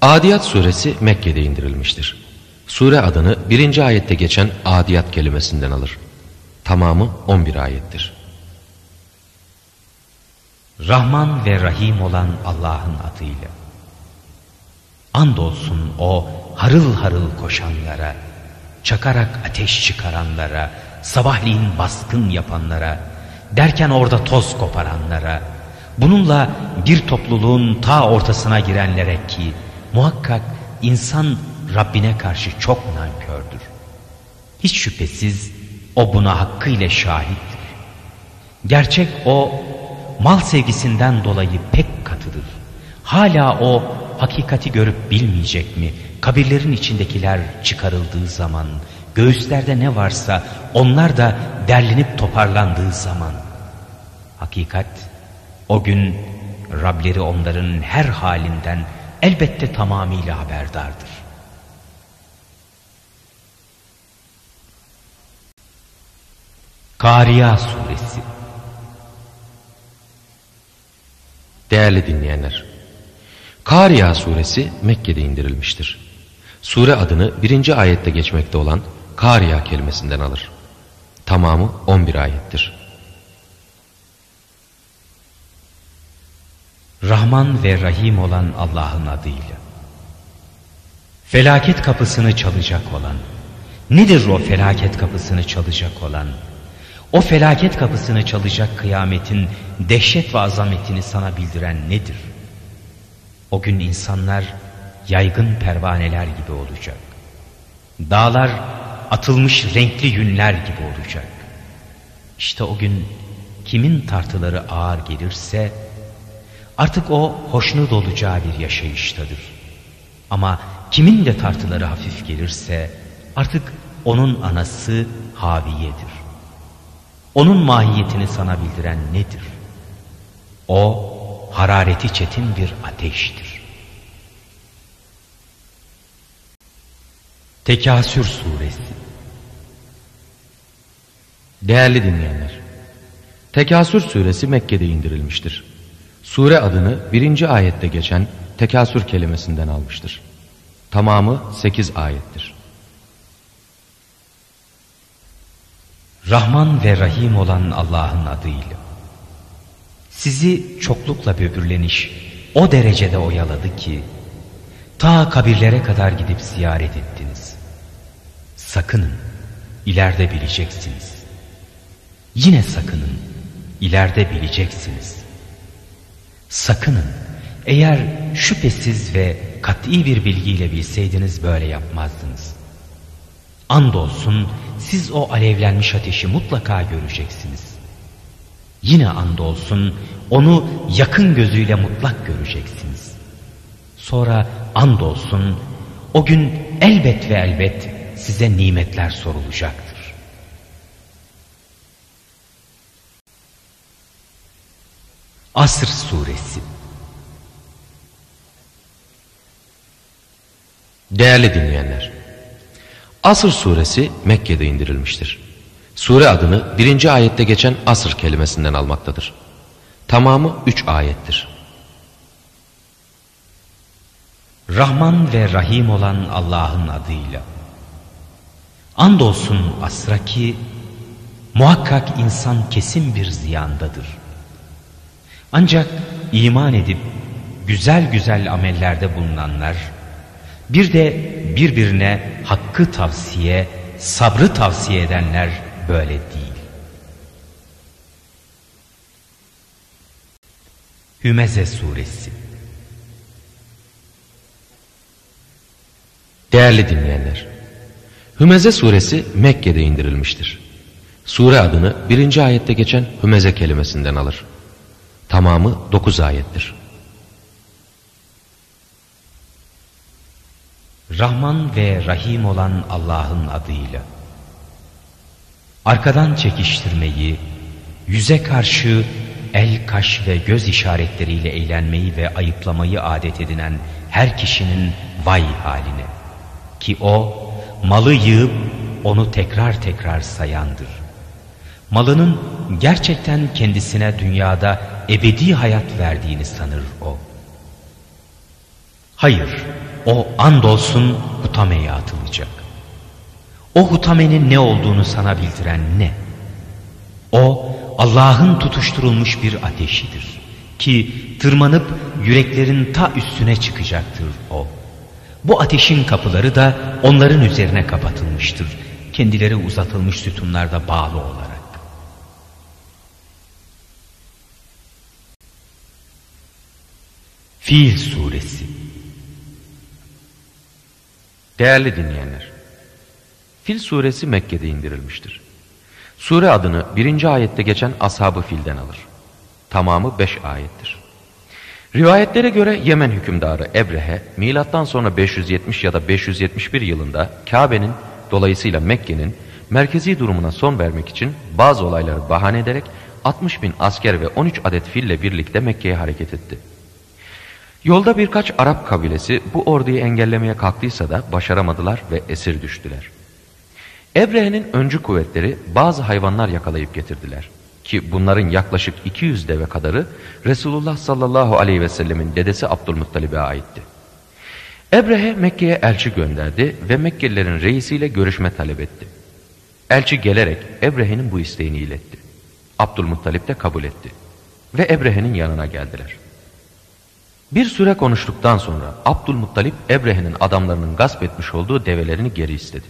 Adiyat suresi Mekke'de indirilmiştir. Sure adını birinci ayette geçen Adiyat kelimesinden alır. Tamamı 11 ayettir. Rahman ve Rahim olan Allah'ın adıyla. Andolsun o harıl harıl koşanlara, çakarak ateş çıkaranlara, sabahleyin baskın yapanlara, derken orada toz koparanlara, bununla bir topluluğun ta ortasına girenlere ki muhakkak insan Rabbine karşı çok nankördür. Hiç şüphesiz o buna hakkıyla şahittir. Gerçek o mal sevgisinden dolayı pek katıdır. Hala o hakikati görüp bilmeyecek mi? Kabirlerin içindekiler çıkarıldığı zaman, göğüslerde ne varsa onlar da derlenip toparlandığı zaman. Hakikat o gün Rableri onların her halinden elbette tamamıyla haberdardır. Kariya Suresi Değerli dinleyenler, Kariya suresi Mekke'de indirilmiştir. Sure adını birinci ayette geçmekte olan Kariya kelimesinden alır. Tamamı 11 ayettir. Rahman ve Rahim olan Allah'ın adıyla. Felaket kapısını çalacak olan, nedir o felaket kapısını çalacak olan? O felaket kapısını çalacak kıyametin dehşet ve azametini sana bildiren nedir? O gün insanlar yaygın pervaneler gibi olacak. Dağlar atılmış renkli yünler gibi olacak. İşte o gün kimin tartıları ağır gelirse artık o hoşnut olacağı bir yaşayıştadır. Ama kimin de tartıları hafif gelirse artık onun anası Haviye'dir. Onun mahiyetini sana bildiren nedir? O harareti çetin bir ateştir. Tekasür Suresi Değerli dinleyenler, Tekasür suresi Mekke'de indirilmiştir. Sure adını birinci ayette geçen tekasür kelimesinden almıştır. Tamamı sekiz ayettir. Rahman ve Rahim olan Allah'ın adıyla. Sizi çoklukla böbürleniş o derecede oyaladı ki ta kabirlere kadar gidip ziyaret ettiniz. Sakının ileride bileceksiniz. Yine sakının ileride bileceksiniz. Sakının eğer şüphesiz ve kat'i bir bilgiyle bilseydiniz böyle yapmazdınız. Andolsun siz o alevlenmiş ateşi mutlaka göreceksiniz. Yine andolsun onu yakın gözüyle mutlak göreceksiniz. Sonra andolsun o gün elbet ve elbet size nimetler sorulacaktır. Asr Suresi Değerli dinleyenler, Asr suresi Mekke'de indirilmiştir. Sure adını birinci ayette geçen asr kelimesinden almaktadır. Tamamı üç ayettir. Rahman ve Rahim olan Allah'ın adıyla. Andolsun asra ki muhakkak insan kesin bir ziyandadır. Ancak iman edip güzel güzel amellerde bulunanlar, bir de birbirine hakkı tavsiye, sabrı tavsiye edenler böyle değil. Hümeze Suresi Değerli dinleyenler, Hümeze suresi Mekke'de indirilmiştir. Sure adını birinci ayette geçen Hümeze kelimesinden alır. Tamamı dokuz ayettir. Rahman ve Rahim olan Allah'ın adıyla. Arkadan çekiştirmeyi, yüze karşı el, kaş ve göz işaretleriyle eğlenmeyi ve ayıplamayı adet edinen her kişinin vay haline. Ki o malı yığıp onu tekrar tekrar sayandır. Malının gerçekten kendisine dünyada ebedi hayat verdiğini sanır o. Hayır, o andolsun hutameye atılacak. O hutamenin ne olduğunu sana bildiren ne? O Allah'ın tutuşturulmuş bir ateşidir. Ki tırmanıp yüreklerin ta üstüne çıkacaktır o. Bu ateşin kapıları da onların üzerine kapatılmıştır. Kendileri uzatılmış sütunlarda bağlı olarak. Fil Suresi Değerli dinleyenler, Fil suresi Mekke'de indirilmiştir. Sure adını birinci ayette geçen Ashab-ı Fil'den alır. Tamamı beş ayettir. Rivayetlere göre Yemen hükümdarı Ebrehe, milattan sonra 570 ya da 571 yılında Kabe'nin dolayısıyla Mekke'nin merkezi durumuna son vermek için bazı olayları bahane ederek 60 bin asker ve 13 adet fille birlikte Mekke'ye hareket etti. Yolda birkaç Arap kabilesi bu orduyu engellemeye kalktıysa da başaramadılar ve esir düştüler. Ebrehe'nin öncü kuvvetleri bazı hayvanlar yakalayıp getirdiler. Ki bunların yaklaşık 200 deve kadarı Resulullah sallallahu aleyhi ve sellemin dedesi Abdülmuttalib'e aitti. Ebrehe Mekke'ye elçi gönderdi ve Mekkelilerin reisiyle görüşme talep etti. Elçi gelerek Ebrehe'nin bu isteğini iletti. Abdülmuttalip de kabul etti. Ve Ebrehe'nin yanına geldiler. Bir süre konuştuktan sonra Abdülmuttalip Ebrehe'nin adamlarının gasp etmiş olduğu develerini geri istedi.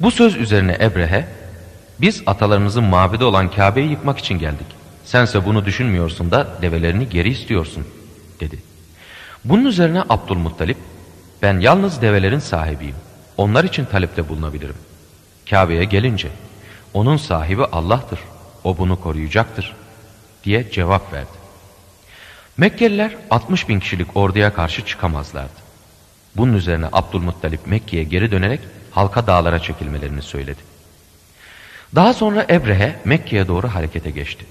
Bu söz üzerine Ebrehe, biz atalarımızın mabedi olan Kabe'yi yıkmak için geldik. Sense bunu düşünmüyorsun da develerini geri istiyorsun, dedi. Bunun üzerine Abdülmuttalip, ben yalnız develerin sahibiyim. Onlar için talepte bulunabilirim. Kabe'ye gelince, onun sahibi Allah'tır. O bunu koruyacaktır, diye cevap verdi. Mekkeliler 60 bin kişilik orduya karşı çıkamazlardı. Bunun üzerine Abdülmuttalip Mekke'ye geri dönerek halka dağlara çekilmelerini söyledi. Daha sonra Ebrehe Mekke'ye doğru harekete geçti.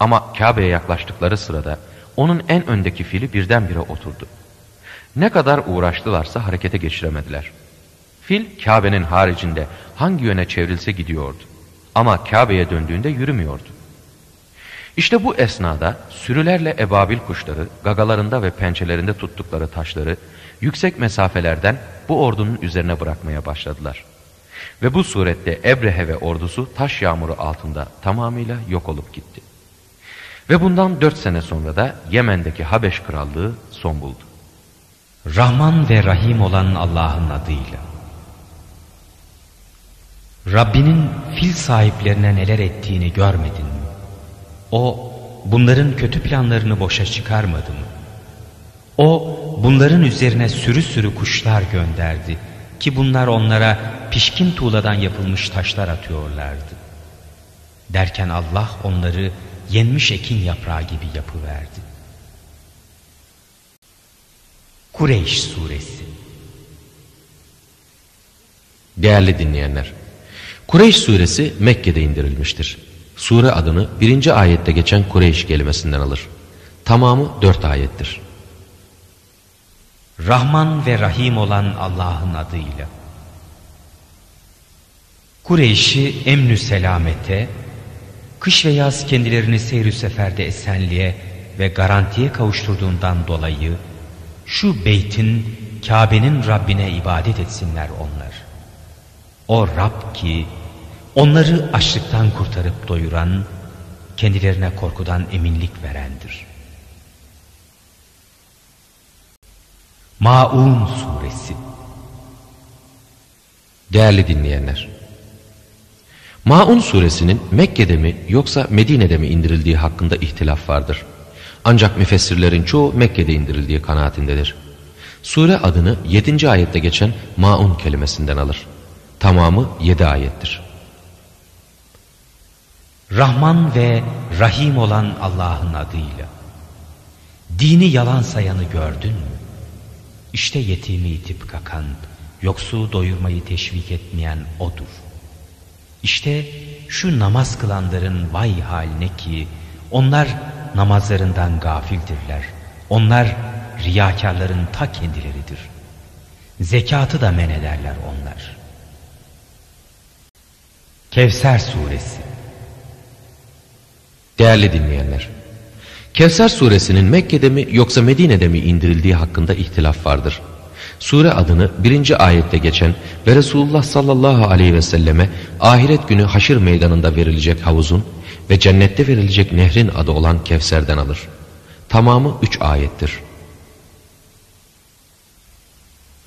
Ama Kabe'ye yaklaştıkları sırada onun en öndeki fili birdenbire oturdu. Ne kadar uğraştılarsa harekete geçiremediler. Fil Kabe'nin haricinde hangi yöne çevrilse gidiyordu. Ama Kabe'ye döndüğünde yürümüyordu. İşte bu esnada sürülerle ebabil kuşları gagalarında ve pençelerinde tuttukları taşları yüksek mesafelerden bu ordunun üzerine bırakmaya başladılar. Ve bu surette Ebrehe ve ordusu taş yağmuru altında tamamıyla yok olup gitti. Ve bundan dört sene sonra da Yemen'deki Habeş krallığı son buldu. Rahman ve Rahim olan Allah'ın adıyla. Rabbinin fil sahiplerine neler ettiğini görmedin mi? O bunların kötü planlarını boşa çıkarmadı mı? O bunların üzerine sürü sürü kuşlar gönderdi ki bunlar onlara pişkin tuğladan yapılmış taşlar atıyorlardı. Derken Allah onları yenmiş ekin yaprağı gibi yapıverdi. Kureyş Suresi Değerli dinleyenler, Kureyş suresi Mekke'de indirilmiştir. Sure adını birinci ayette geçen Kureyş kelimesinden alır. Tamamı dört ayettir. Rahman ve Rahim olan Allah'ın adıyla. Kureyş'i emnü selamete, kış ve yaz kendilerini seyr seferde esenliğe ve garantiye kavuşturduğundan dolayı şu beytin Kabe'nin Rabbine ibadet etsinler onlar. O Rab ki onları açlıktan kurtarıp doyuran, kendilerine korkudan eminlik verendir. Maun Suresi Değerli dinleyenler, Maun suresinin Mekke'de mi yoksa Medine'de mi indirildiği hakkında ihtilaf vardır. Ancak müfessirlerin çoğu Mekke'de indirildiği kanaatindedir. Sure adını 7. ayette geçen Maun kelimesinden alır. Tamamı 7 ayettir. Rahman ve Rahim olan Allah'ın adıyla. Dini yalan sayanı gördün mü? İşte yetimi itip kakan, yoksulu doyurmayı teşvik etmeyen odur. İşte şu namaz kılanların vay haline ki onlar namazlarından gafildirler. Onlar riyakarların ta kendileridir. Zekatı da men ederler onlar. Kevser Suresi Değerli dinleyenler, Kevser suresinin Mekke'de mi yoksa Medine'de mi indirildiği hakkında ihtilaf vardır. Sure adını birinci ayette geçen ve Resulullah sallallahu aleyhi ve selleme ahiret günü haşir meydanında verilecek havuzun ve cennette verilecek nehrin adı olan Kevser'den alır. Tamamı üç ayettir.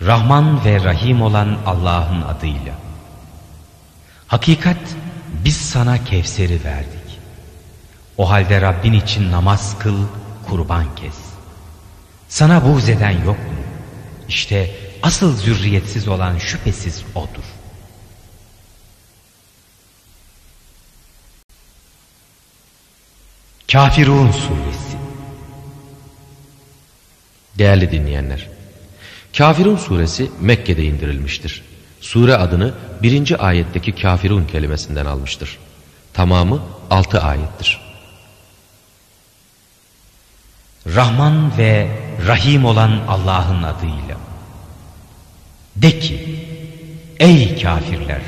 Rahman ve Rahim olan Allah'ın adıyla. Hakikat biz sana Kevser'i verdik. O halde Rabbin için namaz kıl, kurban kes. Sana buğz eden yok mu? İşte asıl zürriyetsiz olan şüphesiz O'dur. Kafirun Suresi Değerli dinleyenler, Kafirun suresi Mekke'de indirilmiştir. Sure adını birinci ayetteki kafirun kelimesinden almıştır. Tamamı altı ayettir. Rahman ve Rahim olan Allah'ın adıyla. De ki, ey kafirler,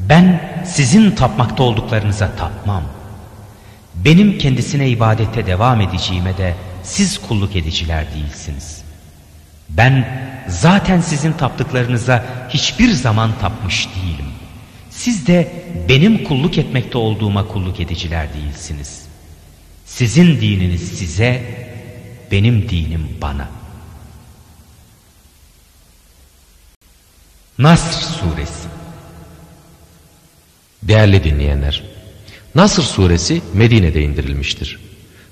ben sizin tapmakta olduklarınıza tapmam. Benim kendisine ibadette devam edeceğime de siz kulluk ediciler değilsiniz. Ben zaten sizin taptıklarınıza hiçbir zaman tapmış değilim. Siz de benim kulluk etmekte olduğuma kulluk ediciler değilsiniz. Sizin dininiz size, benim dinim bana. Nasr Suresi Değerli dinleyenler, Nasr suresi Medine'de indirilmiştir.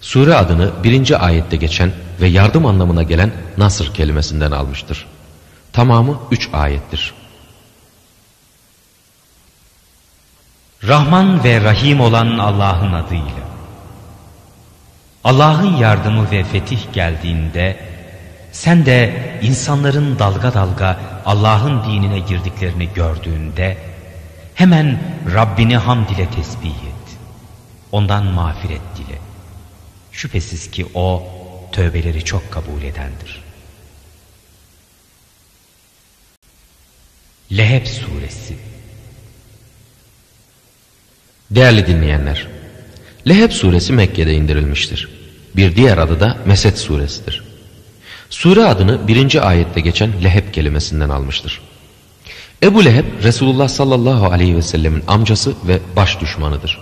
Sure adını birinci ayette geçen ve yardım anlamına gelen Nasr kelimesinden almıştır. Tamamı üç ayettir. Rahman ve Rahim olan Allah'ın adıyla. Allah'ın yardımı ve fetih geldiğinde sen de insanların dalga dalga Allah'ın dinine girdiklerini gördüğünde hemen Rabbini hamd ile tesbih et. Ondan mağfiret dile. Şüphesiz ki o tövbeleri çok kabul edendir. Leheb Suresi Değerli dinleyenler, Leheb suresi Mekke'de indirilmiştir. Bir diğer adı da Mesed suresidir. Sure adını birinci ayette geçen Leheb kelimesinden almıştır. Ebu Leheb Resulullah sallallahu aleyhi ve sellemin amcası ve baş düşmanıdır.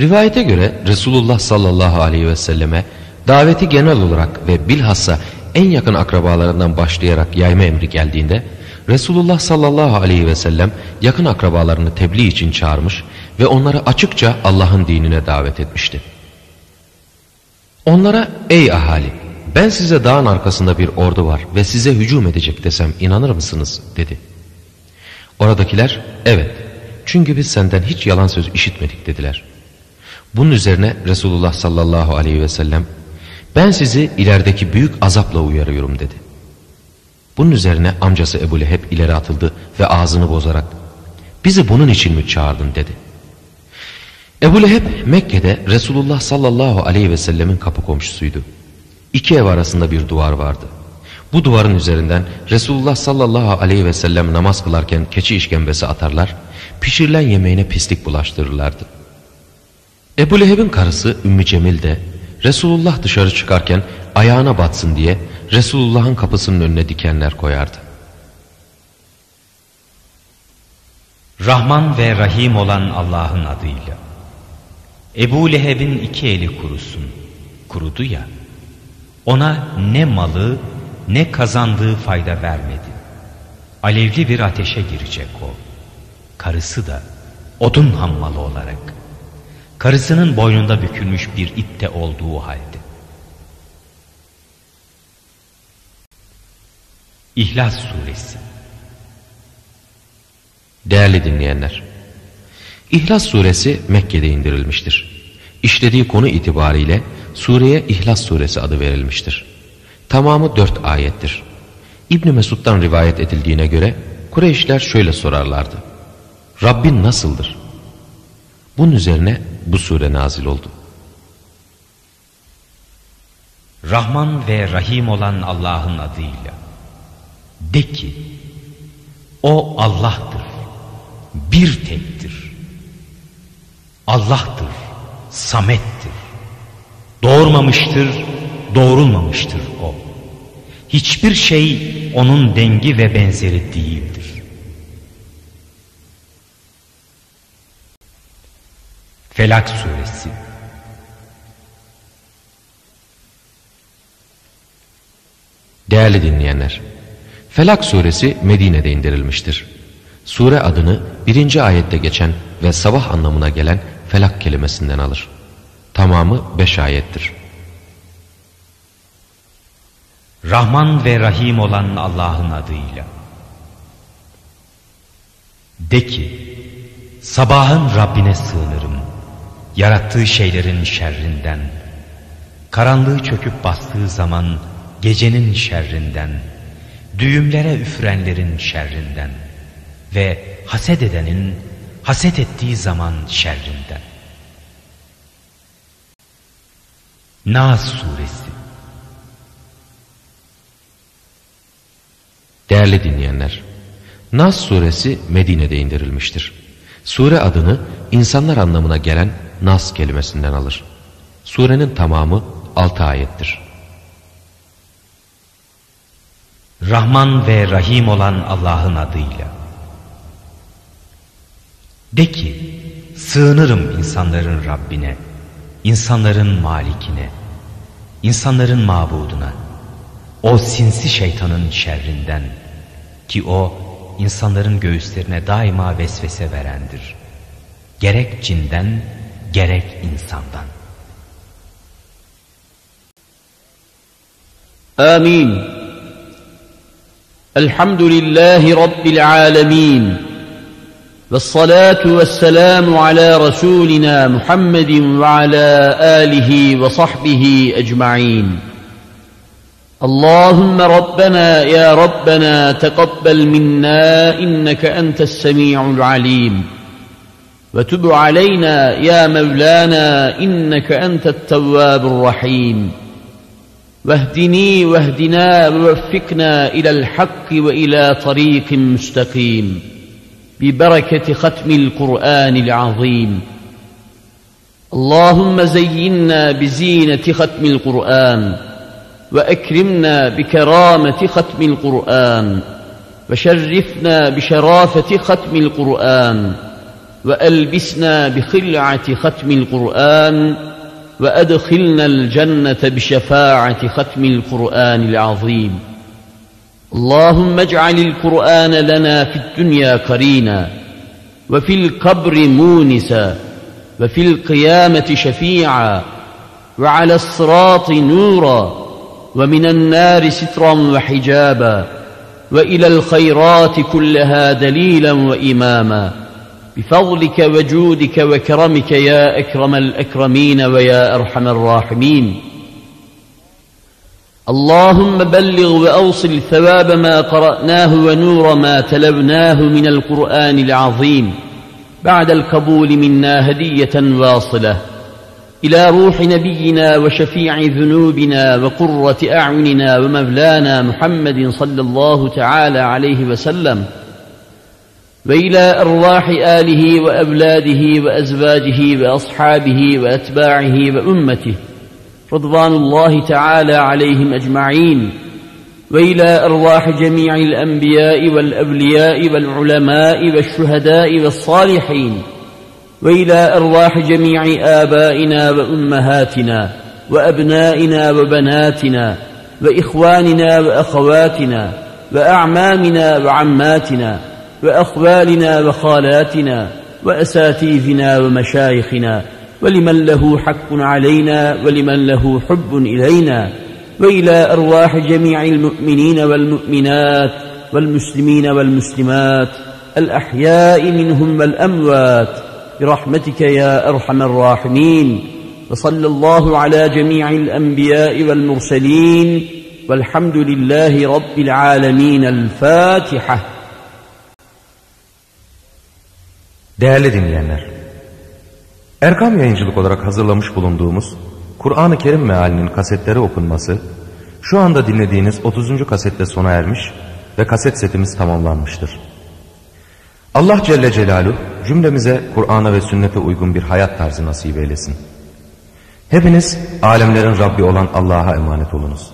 Rivayete göre Resulullah sallallahu aleyhi ve selleme daveti genel olarak ve bilhassa en yakın akrabalarından başlayarak yayma emri geldiğinde Resulullah sallallahu aleyhi ve sellem yakın akrabalarını tebliğ için çağırmış ve onları açıkça Allah'ın dinine davet etmişti. Onlara ey ahali ben size dağın arkasında bir ordu var ve size hücum edecek desem inanır mısınız dedi. Oradakiler evet çünkü biz senden hiç yalan söz işitmedik dediler. Bunun üzerine Resulullah sallallahu aleyhi ve sellem ben sizi ilerideki büyük azapla uyarıyorum dedi. Bunun üzerine amcası Ebu Leheb ileri atıldı ve ağzını bozarak bizi bunun için mi çağırdın dedi. Ebu Leheb Mekke'de Resulullah sallallahu aleyhi ve sellemin kapı komşusuydu. İki ev arasında bir duvar vardı. Bu duvarın üzerinden Resulullah sallallahu aleyhi ve sellem namaz kılarken keçi işkembesi atarlar, pişirilen yemeğine pislik bulaştırırlardı. Ebu Leheb'in karısı Ümmü Cemil de Resulullah dışarı çıkarken ayağına batsın diye Resulullah'ın kapısının önüne dikenler koyardı. Rahman ve Rahim olan Allah'ın adıyla. Ebu Leheb'in iki eli kurusun. Kurudu ya. Ona ne malı ne kazandığı fayda vermedi. Alevli bir ateşe girecek o. Karısı da odun hammalı olarak. Karısının boynunda bükülmüş bir ipte olduğu halde. İhlas Suresi Değerli dinleyenler, İhlas Suresi Mekke'de indirilmiştir. İşlediği konu itibariyle sureye İhlas Suresi adı verilmiştir. Tamamı dört ayettir. İbni Mesud'dan rivayet edildiğine göre Kureyşler şöyle sorarlardı. Rabbin nasıldır? Bunun üzerine bu sure nazil oldu. Rahman ve Rahim olan Allah'ın adıyla. De ki, O Allah'tır, bir tektir. Allah'tır, samettir. Doğurmamıştır, doğrulmamıştır O. Hiçbir şey onun dengi ve benzeri değildir. Felak Suresi Değerli dinleyenler, Felak suresi Medine'de indirilmiştir. Sure adını birinci ayette geçen ve sabah anlamına gelen felak kelimesinden alır. Tamamı beş ayettir. Rahman ve Rahim olan Allah'ın adıyla. De ki, sabahın Rabbine sığınırım, yarattığı şeylerin şerrinden, karanlığı çöküp bastığı zaman gecenin şerrinden, düğümlere üfrenlerin şerrinden ve haset edenin haset ettiği zaman şerrinden. Nas Suresi Değerli dinleyenler, Nas suresi Medine'de indirilmiştir. Sure adını insanlar anlamına gelen Nas kelimesinden alır. Surenin tamamı 6 ayettir. Rahman ve Rahim olan Allah'ın adıyla. De ki sığınırım insanların Rabbine, insanların malikine, insanların mabuduna, o sinsi şeytanın şerrinden ki o insanların göğüslerine daima vesvese verendir. Gerek cinden gerek insandan. Amin. Elhamdülillahi Rabbil alemin. والصلاة والسلام على رسولنا محمد وعلى آله وصحبه أجمعين. اللهم ربنا يا ربنا تقبل منا إنك أنت السميع العليم. وتب علينا يا مولانا إنك أنت التواب الرحيم. واهدني واهدنا ووفقنا إلى الحق وإلى طريق مستقيم. ببركة ختم القرآن العظيم. اللهم زينا بزينة ختم القرآن وأكرمنا بكرامة ختم القرآن وشرفنا بشرافة ختم القرآن وألبسنا بخلعة ختم القرآن وأدخلنا الجنة بشفاعة ختم القرآن العظيم. اللهم اجعل القرآن لنا في الدنيا قرينا وفي القبر مونسا وفي القيامة شفيعا وعلى الصراط نورا ومن النار سترا وحجابا وإلى الخيرات كلها دليلا وإماما. بفضلك وجودك وكرمك يا أكرم الأكرمين ويا أرحم الراحمين. اللهم بلغ وأوصل ثواب ما قرأناه ونور ما تلوناه من القرآن العظيم. بعد القبول منا هدية واصلة. إلى روح نبينا وشفيع ذنوبنا وقرة أعيننا ومولانا محمد صلى الله تعالى عليه وسلم. وإلى أرواح آله وأولاده وأزواجه وأصحابه وأتباعه وأمته. رضوان الله تعالى عليهم أجمعين وإلى أرواح جميع الأنبياء والأولياء والعلماء والشهداء والصالحين وإلى أرواح جميع آبائنا وأمهاتنا وأبنائنا وبناتنا وإخواننا وأخواتنا وأعمامنا وعماتنا وأخوالنا وخالاتنا وأساتذنا ومشايخنا ولمن له حق علينا ولمن له حب إلينا وإلى أرواح جميع المؤمنين والمؤمنات والمسلمين والمسلمات الأحياء منهم والأموات برحمتك يا أرحم الراحمين وصلى الله على جميع الأنبياء والمرسلين والحمد لله رب العالمين الفاتحة Değerli dinleyenler, Erkam Yayıncılık olarak hazırlamış bulunduğumuz Kur'an-ı Kerim mealinin kasetleri okunması, şu anda dinlediğiniz 30. kasette sona ermiş ve kaset setimiz tamamlanmıştır. Allah Celle Celaluhu cümlemize Kur'an'a ve sünnete uygun bir hayat tarzı nasip eylesin. Hepiniz alemlerin Rabbi olan Allah'a emanet olunuz.